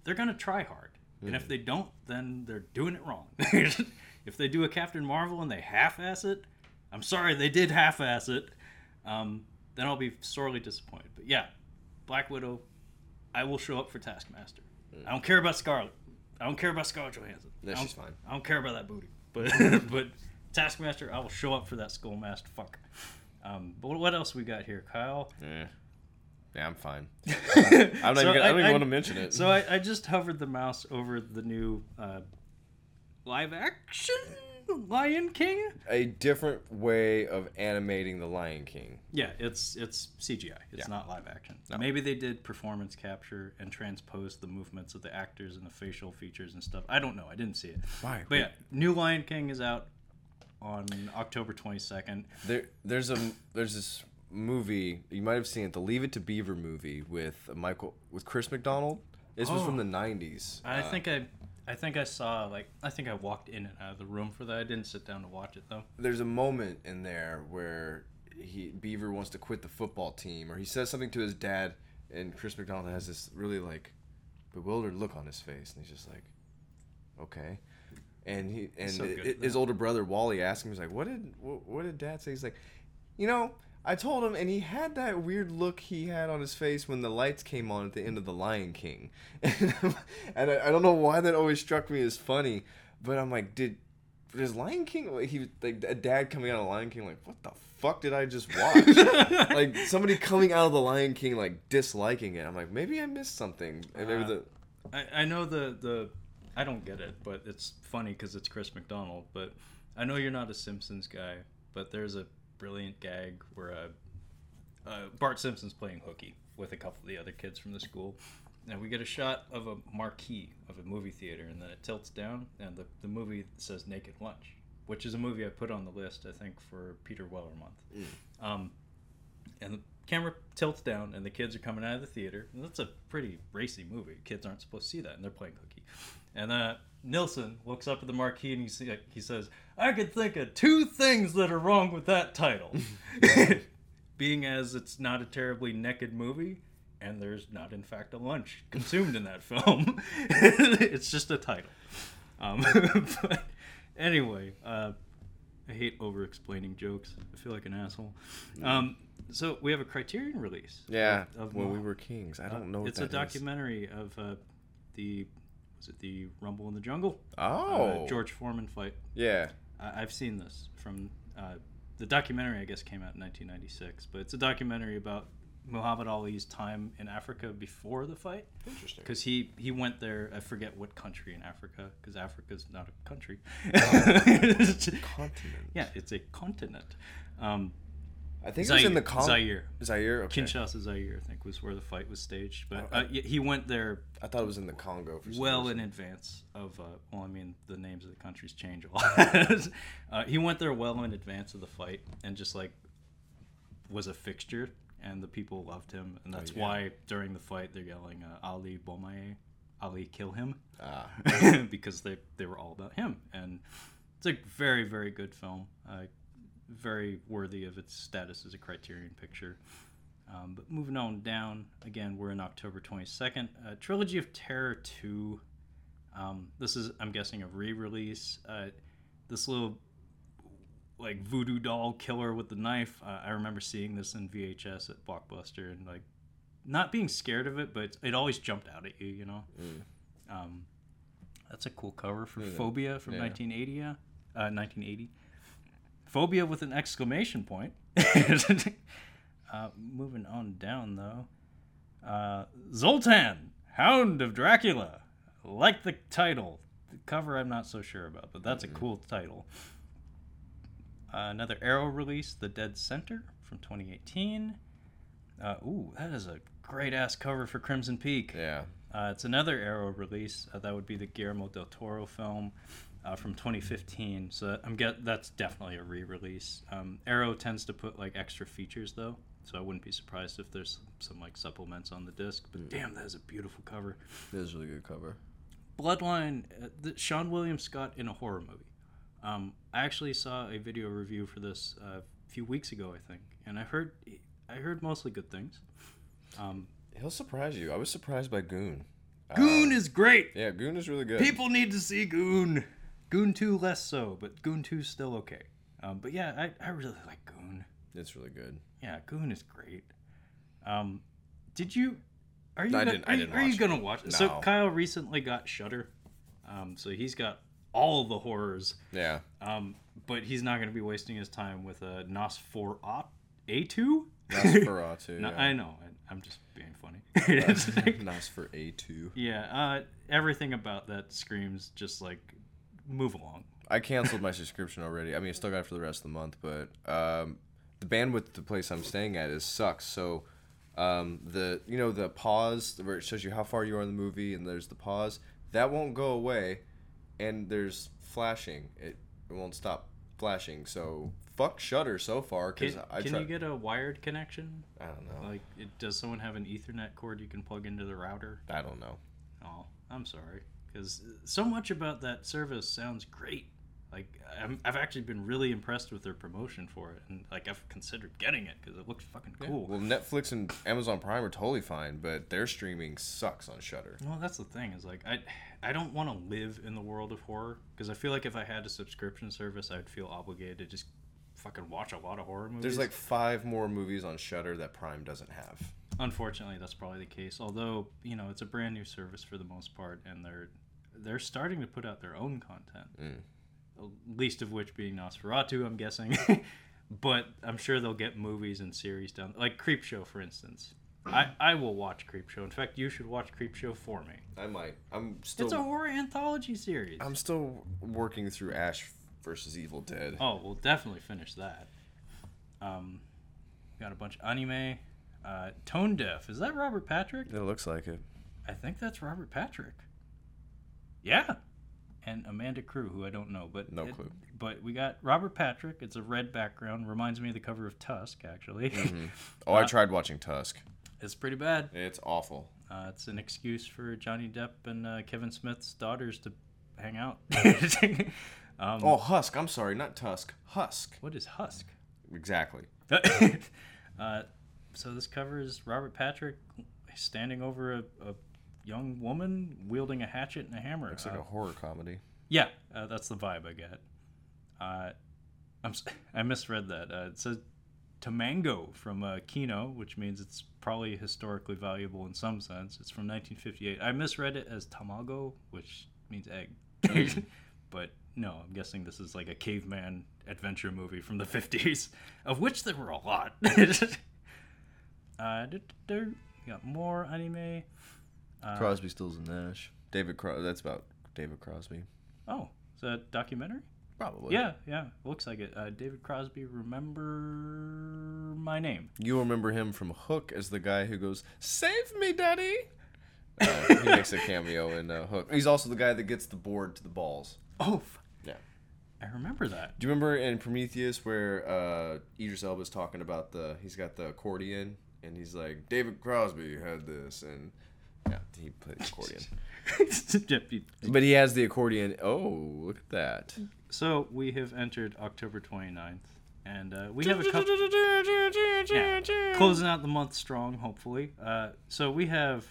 they're gonna try hard. And if they don't, then they're doing it wrong. if they do a Captain Marvel and they half-ass it, I'm sorry, they did half-ass it. Um, then I'll be sorely disappointed. But yeah, Black Widow, I will show up for Taskmaster. I don't care about Scarlet. I don't care about Scarlett Johansson. Yeah, I don't- she's fine. I don't care about that booty. But but Taskmaster, I will show up for that Skullmaster fuck. Um, but what else we got here, Kyle? Eh. Yeah, I'm fine. I'm not So even, gonna, I, don't even I- want to mention it. So I, I just hovered the mouse over the new uh, live action Lion King. a different way of animating the Lion King. Yeah, it's it's CGI. It's not live action. Maybe they did performance capture and transposed the movements of the actors and the facial features and stuff. I don't know. I didn't see it. Why? But yeah, new Lion King is out on October 22nd. There, there's a there's this movie you might have seen it, the Leave It to Beaver movie with Michael with Chris McDonald. This was from Oh. the '90s. I Uh, think I I think I saw like I think I walked in and out of the room for that. I didn't sit down to watch it though. there's a moment in there where he Beaver wants to quit the football team, or he says something to his dad, and Chris McDonald has this really like bewildered look on his face, and he's just like, okay. And he and So good it- his older brother Wally asked him, he's like, what did what, what did Dad say? He's like, you know. I told him, and he had that weird look he had on his face when the lights came on at the end of The Lion King, and, I, I don't know why that always struck me as funny, but I'm like, did does Lion King he like a dad coming out of Lion King like what the fuck did I just watch? like somebody coming out of the Lion King like disliking it. I'm like maybe I missed something. And maybe Uh, the I, I know the the I don't get it, but it's funny because it's Chris McDonald. But I know you're not a Simpsons guy, but there's a brilliant gag where uh, uh, Bart Simpson's playing hooky with a couple of the other kids from the school. And we get a shot of a marquee of a movie theater, and then it tilts down, and the, the movie says Naked Lunch, which is a movie I put on the list, I think, for Peter Weller month. Um, and the camera tilts down and the kids are coming out of the theater and that's a pretty racy movie kids aren't supposed to see that and they're playing hooky and uh, Nelson looks up at the marquee and he, see, he says i could think of two things that are wrong with that title being as it's not a terribly naked movie and there's not in fact a lunch consumed in that film it's just a title um, but anyway uh, I hate over explaining jokes. I feel like an asshole. Um, so we have a Criterion release. yeah of- of when we were kings. I don't know. What It's a that is. documentary of uh, the was it the Rumble in the Jungle? Oh, Uh, George Foreman fight. Yeah, I- I've seen this from uh, the documentary. I guess came out in 1996, but it's a documentary about Muhammad Ali's time in Africa before the fight interesting. because he he went there. I forget what country in Africa because Africa's not a country. Uh, it's a continent. Yeah, it's a continent. Um, I think it was in the Congo. Zaire. Zaire. Okay. Kinshasa, Zaire, I think, was where the fight was staged. But Oh, uh, he went there I thought it was in the Congo for some well reason. in advance of. Uh, well, I mean, the names of the countries change a lot. uh, he went there well in advance of the fight and just like was a fixture, and the people loved him, and that's Oh, yeah. why during the fight they're yelling uh, Ali Bomaye, Ali kill him, Ah, because they they were all about him, and it's a very very good film. Uh, very worthy of its status as a Criterion picture. Um, but moving on down, again, we're in October 22nd. Uh, Trilogy of Terror 2. Um, this is, I'm guessing, a re release. Uh, this little, like, voodoo doll killer with the knife. Uh, I remember seeing this in VHS at Blockbuster and, like, not being scared of it, but it always jumped out at you, you know? Um, that's a cool cover for Yeah. Phobia from Yeah. 1980. Uh, 1980. Phobia with an exclamation point. uh, moving on down though. Uh, Zoltan, Hound of Dracula. Like the title. The cover I'm not so sure about, but that's a cool title. Uh, another Arrow release, The Dead Center from 2018. Uh, ooh, that is a great ass cover for Crimson Peak. yeah. Uh, it's another Arrow release. Uh, that would be the Guillermo del Toro film uh, from 2015. So I'm get that's definitely a re-release. Um, Arrow tends to put like extra features though, so I wouldn't be surprised if there's some like supplements on the disc. But damn, that is a beautiful cover. It is a really good cover. Bloodline, uh, the, Seann William Scott in a horror movie. Um, I actually saw a video review for this uh, a few weeks ago, I think, and I heard I heard mostly good things. Um, He'll surprise you. I was surprised by Goon. Goon is great. Yeah, Goon is really good. People need to see Goon. Goon 2 less so, but Goon 2 's still okay. Um, but yeah, I, I really like Goon. It's really good. Yeah, Goon is great. Um, did you? Are you? I gonna, didn't- I are, you- didn't are you watch gonna watch it? So Kyle recently got Shudder, um, so he's got all the horrors. Yeah. Um, but he's not gonna be wasting his time with a Nos 4 A two. Nosferatu. No, yeah. I know. I'm just being funny. Nice for A two. yeah, uh, everything about that screams just like move along. I canceled my subscription already. I mean, I still got it for the rest of the month, but um, the bandwidth the place I'm staying at is sucks. So um, the you know the pause where it shows you how far you are in the movie, and there's the pause that won't go away, and there's flashing. It, it won't stop flashing. So fuck Shudder so far Can, because I can you get a wired connection? I don't know. Like, it, does someone have an Ethernet cord you can plug into the router? I don't know. Oh, I'm sorry, because so much about that service sounds great. Like, I'm, I've actually been really impressed with their promotion for it, and like I've considered getting it because it looks fucking cool. Well, Netflix and Amazon Prime are totally fine, but their streaming sucks on Shudder. Well, that's the thing is like I, I don't want to live in the world of horror because I feel like if I had a subscription service, I'd feel obligated to just fucking watch a lot of horror movies. There's like five more movies on Shudder that Prime doesn't have. Unfortunately, that's probably the case. Although you know it's a brand new service for the most part, and they're they're starting to put out their own content. Mm. Least of which being Nosferatu, I'm guessing. but I'm sure they'll get movies and series done, like Creepshow, for instance. I, I will watch Creepshow. In fact, you should watch Creepshow for me. I might. I'm still. It's a horror anthology series. I'm still working through Ash versus Evil Dead. Oh, we'll definitely finish that. Um, got a bunch of anime. Uh, Tone Deaf. Is that Robert Patrick? It looks like it. I think that's Robert Patrick. Yeah. And Amanda Crew, who I don't know, but No it- clue. But we got Robert Patrick. It's a red background. Reminds me of the cover of Tusk, actually. Oh, I tried watching Tusk. it's pretty bad. It's awful. Uh, it's an excuse for Johnny Depp and uh, Kevin Smith's daughters to hang out. um, Oh, Husk. I'm sorry, not Tusk. Husk. What is Husk? Exactly. uh, so this covers Robert Patrick standing over a, a young woman wielding a hatchet and a hammer. Looks like Uh, a horror comedy. yeah, uh, that's the vibe I get. Uh, I'm I misread that. Uh, it says Tamango from uh, Kino, which means it's probably historically valuable in some sense. It's from 1958. I misread it as Tamago, which means egg. but no, I'm guessing this is like a caveman adventure movie from the 50s, of which there were a lot. uh, got more anime. Uh, Crosby, Stills, and Nash. David Cros. That's about David Crosby. Oh, is that a documentary? Probably. Yeah, yeah, looks like it. Uh, David Crosby, remember my name? You remember him from Hook as the guy who goes, "Save me, Daddy." Uh, he makes a cameo in uh, Hook. He's also the guy that gets the board to the balls. Oh, Yeah. I remember that. Do you remember in Prometheus where uh, Idris Elba's talking about the he's got the accordion and he's like David Crosby had this and yeah he played the accordion but he has the accordion oh look at that so we have entered October 29th, and uh, we have a couple. Yeah, closing out the month strong, hopefully. Uh, so we have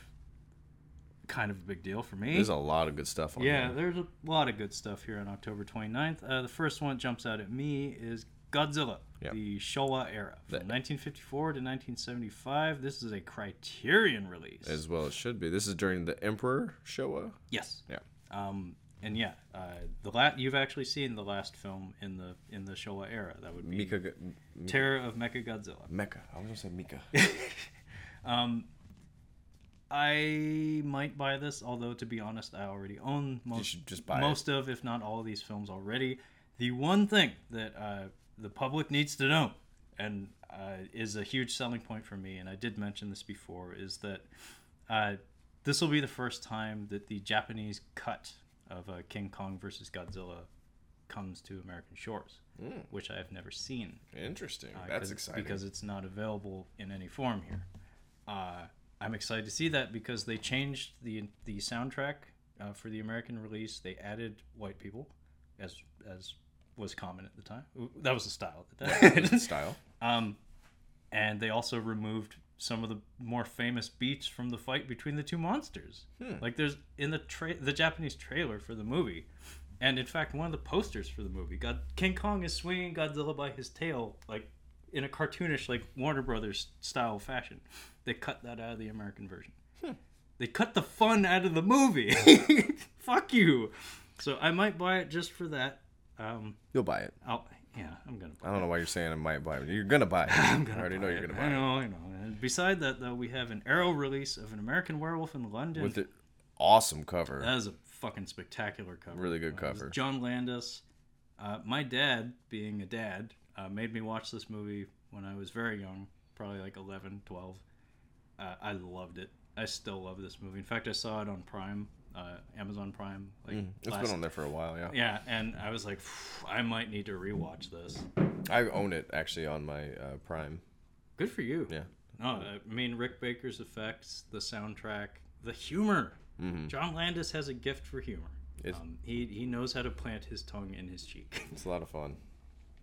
kind of a big deal for me. there's a lot of good stuff on Yeah, there. there's a lot of good stuff here on October 29th. Uh, the first one that jumps out at me is Godzilla, Yep. the Showa era. From The- 1954 to 1975. This is a Criterion release. as well it should be this is during the Emperor Showa yes. yeah Um, and yeah, uh, the la- you've actually seen the last film in the in the Showa era. That would be Mika G- M- Terror of Mechagodzilla. Mecha I was gonna say Mika Um, I might buy this, although to be honest, I already own most buy it. most of, if not all, of these films already. The one thing that uh, the public needs to know, and uh, is a huge selling point for me, and I did mention this before, is that uh, this will be the first time that the Japanese cut of uh, King Kong versus Godzilla comes to American shores, which I have never seen. interesting Uh, that's exciting because it's not available in any form here. Uh, I'm excited to see that because they changed the the soundtrack uh, for the American release. They added white people, as as was common at the time. That was the style at the time. style um, and they also removed some of the more famous beats from the fight between the two monsters. Like there's in the tra- the Japanese trailer for the movie, and in fact one of the posters for the movie, God King Kong is swinging Godzilla by his tail like in a cartoonish like Warner Brothers style fashion. They cut that out of the American version. They cut the fun out of the movie. Fuck you. So I might buy it just for that. Um, you'll buy it I'll, Yeah, I'm gonna. Buy I don't know why you're saying I might buy it. You're gonna buy it. I'm gonna I already know you're gonna buy I it. know, I know. And beside that, though, we have an Arrow release of an American Werewolf in London. With the awesome cover. That is a fucking spectacular cover. Really good Uh, cover. John Landis. Uh, my dad, being a dad, uh, made me watch this movie when I was very young, probably like 11, 12. Uh, I loved it. I still love this movie. In fact, I saw it on Prime, uh, Amazon Prime. Like Mm, It's last- been on there for a while, yeah. Yeah, and I was like, I might need to rewatch this. I own it actually on my uh, Prime. Good for you. Yeah. No, I mean Rick Baker's effects, the soundtrack, the humor. Mm-hmm. John Landis has a gift for humor. Um, he he knows how to plant his tongue in his cheek. It's a lot of fun.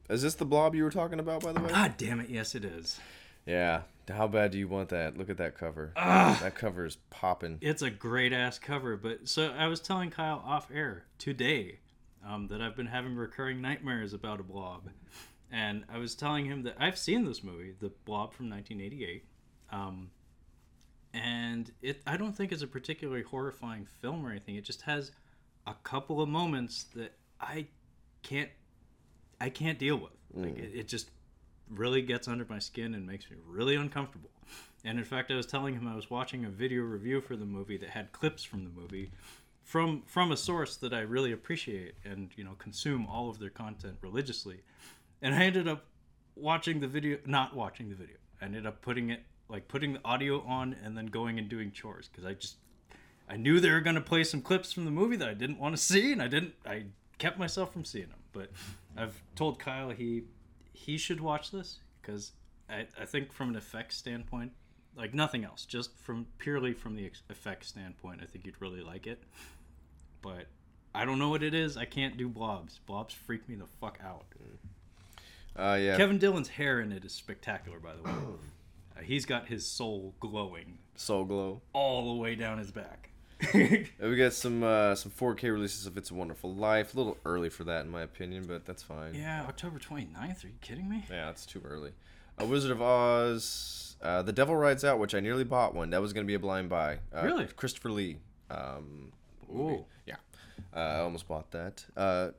Is this the blob you were talking about, by the way? God damn it! Yes, it is. Yeah. How bad do you want that? Look at that cover. Ah. That cover is popping. It's a great ass cover. But so I was telling Kyle off air today um, that I've been having recurring nightmares about a blob, and I was telling him that I've seen this movie, The Blob from 1988. Um, and it I don't think it's a particularly horrifying film or anything. It just has a couple of moments that I can't I can't deal with. Like it, it just really gets under my skin and makes me really uncomfortable. And in fact, I was telling him I was watching a video review for the movie that had clips from the movie from from a source that I really appreciate and you know consume all of their content religiously. And I ended up watching the video, not watching the video. I ended up putting it like putting the audio on and then going and doing chores because I just I knew they were going to play some clips from the movie that I didn't want to see, and I didn't. I kept myself from seeing them. But I've told Kyle he he should watch this because I, I think from an effects standpoint, like nothing else, just from purely from the effects standpoint, I think you'd really like it. But I don't know what it is. I can't do blobs. Blobs freak me the fuck out. Uh, yeah. Kevin Dillon's hair in it is spectacular, by the way. Uh, he's got his soul glowing Soul Glow. all the way down his back. Uh, We got some uh, some 4K releases of It's a Wonderful Life. A little early for that, in my opinion, but that's fine. yeah, October 29th. Are you kidding me? Yeah, it's too early. A Wizard of Oz, uh, The Devil Rides Out, which I nearly bought one. That was going to be a blind buy. Uh, Really? Christopher Lee. Um. Ooh. Yeah. Uh, I almost bought that. Uh,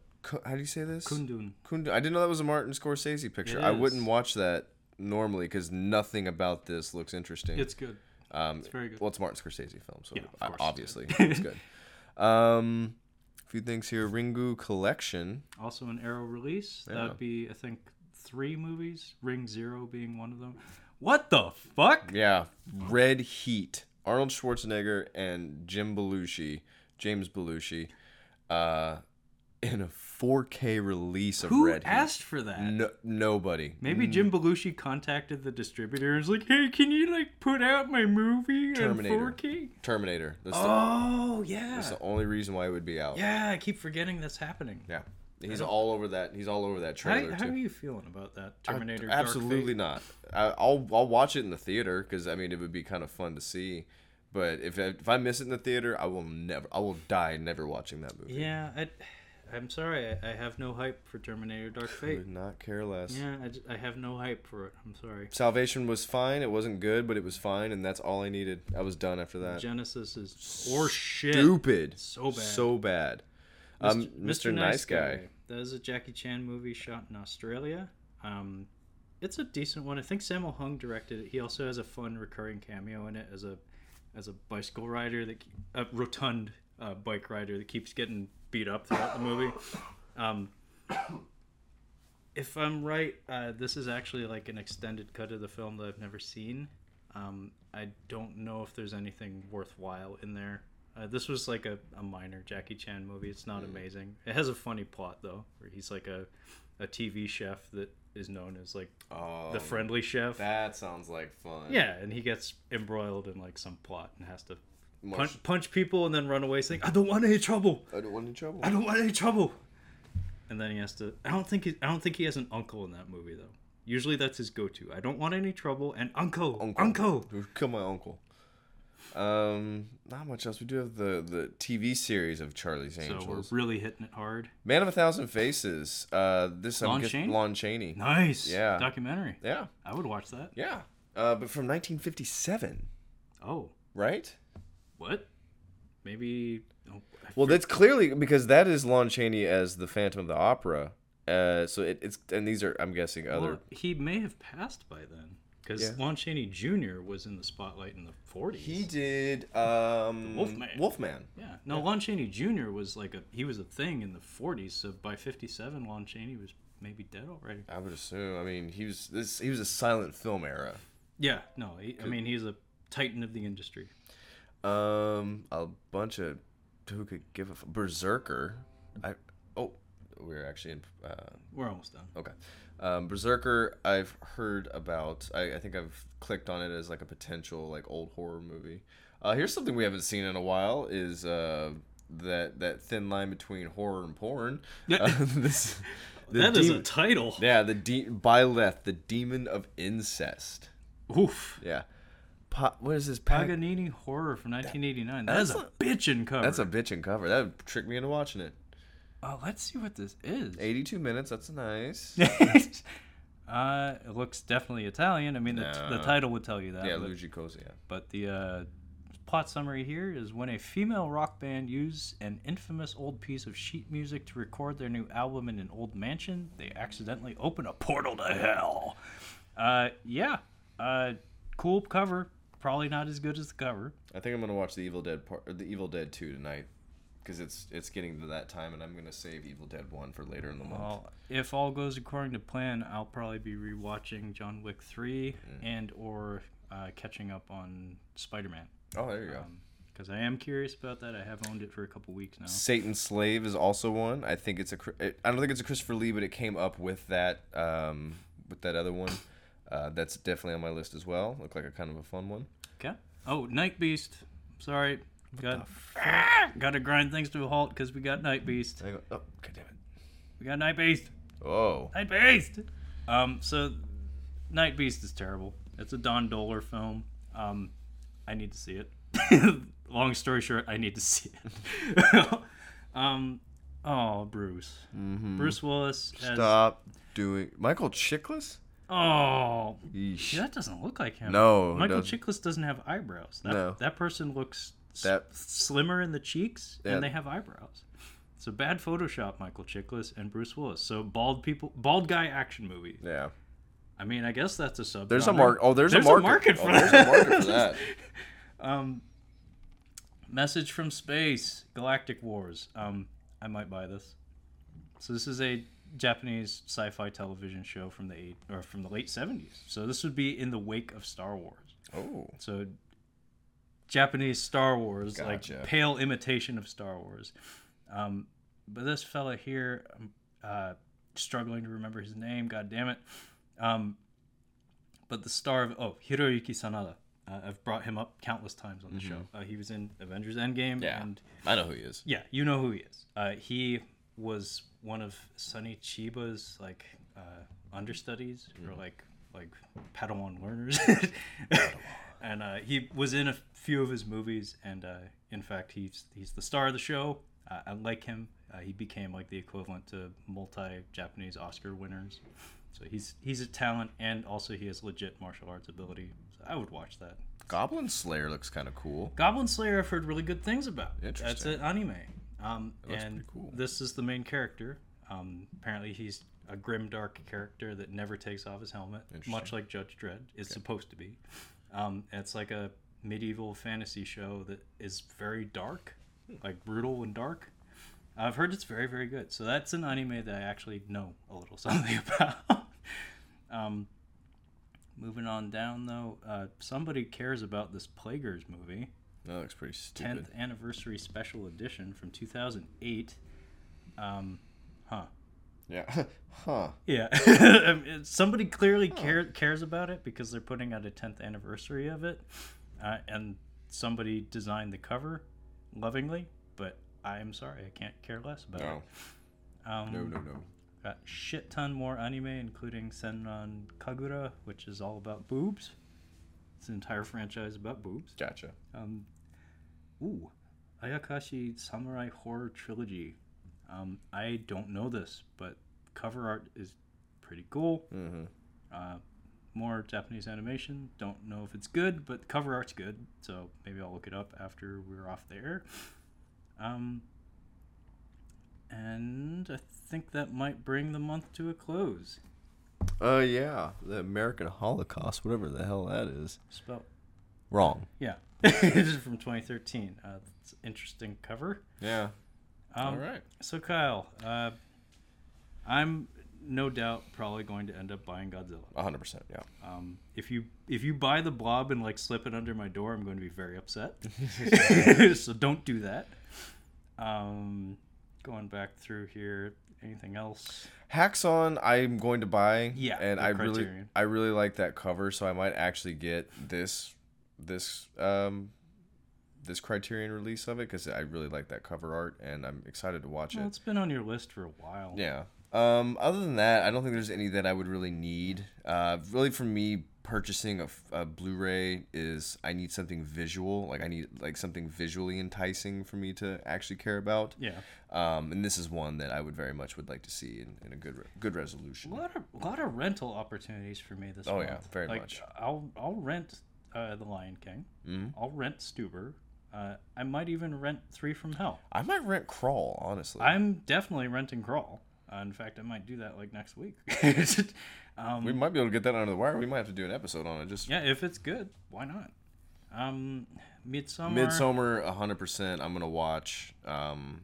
how do you say this? Kundun. Kundun. I didn't know that was a Martin Scorsese picture. I wouldn't watch that normally because nothing about this looks interesting. It's good. Um, It's very good. Well, it's Martin Scorsese film, so Yeah, obviously it's good. Um, a few things here. Ringu Collection. Also an Arrow release. Yeah. That would be, I think, three movies. Ring Zero being one of them. What the fuck? Yeah, Red Heat. Arnold Schwarzenegger and Jim Belushi, James Belushi, uh, in a 4K release of Who Red asked for that? No, nobody. Maybe mm. Jim Belushi contacted the distributor and was like, "Hey, can you like put out my movie Terminator. in 4K?" Terminator. That's, Oh the, yeah, that's the only reason why it would be out. yeah. I keep forgetting that's happening. Yeah. He's all over that. He's all over that How, trailer how too. are you feeling about that Terminator? Dark absolutely not. I, I'll I'll watch it in the theater because I mean it would be kind of fun to see. But if I, if I miss it in the theater, I will never. I will die never watching that movie. Yeah, I, I'm sorry. I, I have no hype for Terminator Dark Fate. Could not care less. Yeah, I, I have no hype for it. I'm sorry. Salvation was fine. It wasn't good, but it was fine, and that's all I needed. I was done after that. Genesis is or shit. Stupid. So bad. So bad. Um, Mr. Nice Guy. That is a Jackie Chan movie shot in Australia. Um, it's a decent one. I think Sammo Hung directed it. He also has a fun recurring cameo in it as a as a bicycle rider that a rotund uh, bike rider that keeps getting beat up throughout the movie. Um, if I'm right, uh, this is actually like an extended cut of the film that I've never seen. Um, I don't know if there's anything worthwhile in there. Uh, this was like a, a minor Jackie Chan movie. It's not amazing. It has a funny plot though, where he's like a, a TV chef that is known as like Oh, the friendly chef. That sounds like fun. Yeah, and he gets embroiled in like some plot and has to punch, punch people and then run away saying, "I don't want any trouble. I don't want any trouble. I don't want any trouble." And then he has to. I don't think. He, I don't think he has an uncle in that movie though. Usually that's his go-to. I don't want any trouble and uncle, uncle. uncle. Kill my uncle. Um, not much else. We do have the the TV series of Charlie's Angels. So Angels. we're really hitting it hard. Man of a Thousand Faces. Uh, this I'm Lon guess- Chaney? Lon Chaney. Nice. Yeah. Documentary. Yeah, I would watch that. yeah. Uh, but from 1957, Oh, right? What? Maybe. Oh, Well, that's clearly because that is Lon Chaney as the Phantom of the Opera Uh, so it, it's and these are I'm guessing other. Well, he may have passed by then because Yeah. Lon Chaney Jr. was in the spotlight in the 40s. he did um, Wolfman. Wolfman. Yeah. No, Lon Chaney Jr. was like a he was a thing in the 40s. So by 57, Lon Chaney was maybe dead already. I would assume. I mean, he was this. He was a silent film era. Yeah. No, he, I mean he's a titan of the industry. Um, a bunch of who could give a f- Berserker. I oh, we're actually in. Uh, We're almost done. okay, um, Berserker. I've heard about. I, I think I've clicked on it as like a potential like old horror movie. Uh, here's something we haven't seen in a while. Is uh that that thin line between horror and porn. Yeah. Uh, this. That is a title. yeah, the de- Byleth, the demon of incest. Oof. Yeah. Pa- what is this? Pa- Paganini horror from 1989. That That's is a a- bitchin' cover. That's a bitchin' cover. That would trick me into watching it. Oh, let's see what this is. 82 minutes. That's nice. uh, it looks definitely Italian. I mean, the, the No. Uh, title would tell you that. yeah, but, Luigi Cozzi. Yeah. but the uh, plot summary here is when a female rock band used an infamous old piece of sheet music to record their new album in an old mansion, they accidentally open a portal to hell. Uh, yeah. Uh, cool cover. Probably not as good as the cover. I think I'm gonna watch the Evil Dead part, the Evil Dead 2 tonight, because it's it's getting to that time, and I'm gonna save Evil Dead 1 for later in the month. Well, if all goes according to plan, I'll probably be rewatching John Wick 3 Mm. and or uh, catching up on Spider-Man. oh, there you go. Because I am curious about that. I have owned it for a couple weeks now. Satan's Slave is also one. I think it's a. I don't think it's a Christopher Lee, but it came up with that um, with that other one. Uh, that's definitely on my list as well. Looked like a kind of a fun one. Okay. Oh, Night Beast. Sorry. Got got to grind things to a halt because we got Night Beast. Go, oh, god damn it. We got Night Beast. Oh, Night Beast. Um. So, Night Beast is terrible. It's a Don Dohler film. Um, I need to see it. Long story short, I need to see it. um. Oh, Bruce. Mm-hmm. Bruce Willis. As, stop doing Michael Chiklis. Oh, Yeesh. that doesn't look like him. No, Michael doesn't. Chiklis doesn't have eyebrows. That, No. that person looks s- That- slimmer in the cheeks, and they have eyebrows. It's a bad Photoshop, Michael Chiklis and Bruce Willis. So bald people, bald guy action movie. Yeah. I mean, I guess that's a sub. There's a mark. Oh, there's, a market. for oh, that. There's a market for that. Um, Message from Space, Galactic Wars. Um, I might buy this. So this is a Japanese sci-fi television show from the eight or from the late seventies. So this would be in the wake of Star Wars. Oh, So Japanese Star Wars, Gotcha. like pale imitation of Star Wars. Um, but this fella here, I'm uh, struggling to remember his name. God damn it. Um, but the star of oh Hiroyuki Sanada. Uh, I've brought him up countless times on the show. Uh, he was in Avengers Endgame, Mm-hmm. Yeah. and I know who he is. yeah, you know who he is. Uh, he was one of Sonny Chiba's like uh, understudies or like like Padawan learners, and uh, he was in a few of his movies. And uh, in fact, he's he's the star of the show. Uh, I like him. Uh, he became like the equivalent to multi-Japanese Oscar winners. So he's he's a talent, and also he has legit martial arts ability. So I would watch that. Goblin Slayer looks kind of cool. Goblin Slayer, I've heard really good things about. That's an anime. Um, and cool. this is the main character. Um, apparently, he's a grim, dark character that never takes off his helmet, much like Judge Dredd is supposed to be. Um, it's like a medieval fantasy show that is very dark, Hmm. like brutal and dark. I've heard it's very, very good. So that's an anime that I actually know a little something about. um, moving on down, though, uh, somebody cares about this Plaguers movie. That looks pretty stupid. 10th anniversary special edition from 2008. Um, huh. Yeah. huh. Yeah. I mean, Somebody clearly care, cares about it because they're putting out a 10th anniversary of it. Uh, and somebody designed the cover lovingly, but I'm sorry, I can't care less about No. it. Um, No. No. No. Got shit ton more anime, including Senran Kagura, which is all about boobs. It's an entire franchise about boobs. Gotcha. Um, ooh, Ayakashi Samurai Horror Trilogy. Um, I don't know this, but cover art is pretty cool. Mm-hmm. Uh, more Japanese animation. Don't know if it's good, but cover art's good, so maybe I'll look it up after we're off the air. Um, And I think that might bring the month to a close. Uh, yeah, the American Holocaust, whatever the hell that is. Spell Wrong. yeah, this is from 2013. Uh, it's an interesting cover. Yeah. Um, All right. So Kyle, uh, I'm no doubt probably going to end up buying Godzilla. hundred percent. Yeah. Um, if you if you buy the blob and like slip it under my door, I'm going to be very upset. so don't do that. Um, going back through here, anything else? Häxan, I'm going to buy. Yeah, and I really, I really like that cover, so I might actually get this, this, um, this Criterion release of it because I really like that cover art, and I'm excited to watch Well, it. it's been on your list for a while. Yeah. Um, other than that, I don't think there's any that I would really need. Uh, really, for me, purchasing a, a Blu-ray is I need something visual. Like I need like something visually enticing for me to actually care about. Yeah. Um, and this is one that I would very much would like to see in, in a good re- good resolution. A lot of a lot of rental opportunities for me this Oh, month. yeah, very like, much. I'll I'll rent uh, The Lion King. Mhm. I'll rent Stuber. Uh, I might even rent Three from Hell. I might rent Crawl, honestly. I'm definitely renting Crawl. Uh, in fact, I might do that like next week. um, we might be able to get that under the wire. We might have to do an episode on it. Just yeah, if it's good, why not? Um, Midsommar. Midsommar, hundred percent. I'm gonna watch. Um,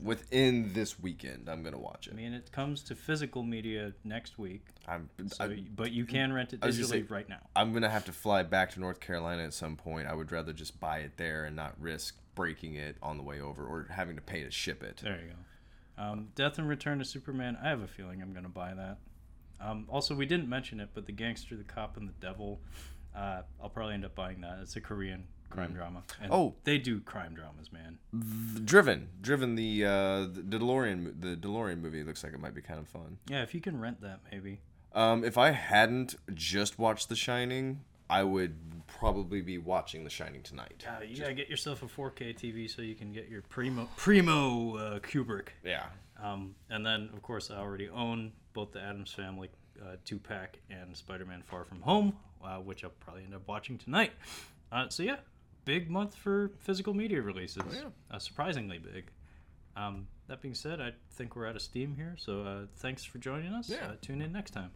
within this weekend, I'm gonna watch it. I mean, it comes to physical media next week, I'm. so, I, but you can rent it digitally say- right now. I'm gonna have to fly back to North Carolina at some point. I would rather just buy it there and not risk breaking it on the way over or having to pay to ship it. There you go. Um, Death and Return to Superman. I have a feeling I'm going to buy that. Um, also, we didn't mention it, but The Gangster, the Cop, and the Devil. Uh, I'll probably end up buying that. It's a Korean crime drama. And Oh. they do crime dramas, man. Driven, Driven, the uh, the DeLorean, the DeLorean movie looks like it might be kind of fun. Yeah, if you can rent that, maybe. Um, if I hadn't just watched The Shining, I would probably be watching The Shining tonight. Uh, you gotta get yourself a 4K TV so you can get your primo primo uh, Kubrick. Yeah. Um, and then, of course, I already own both the Addams Family uh, two pack and Spider Man Far From Home, uh, which I'll probably end up watching tonight. Uh, so, yeah, big month for physical media releases. yeah. uh, surprisingly big. Um, that being said, I think we're out of steam here. So, uh, thanks for joining us. Yeah. Uh, tune in next time.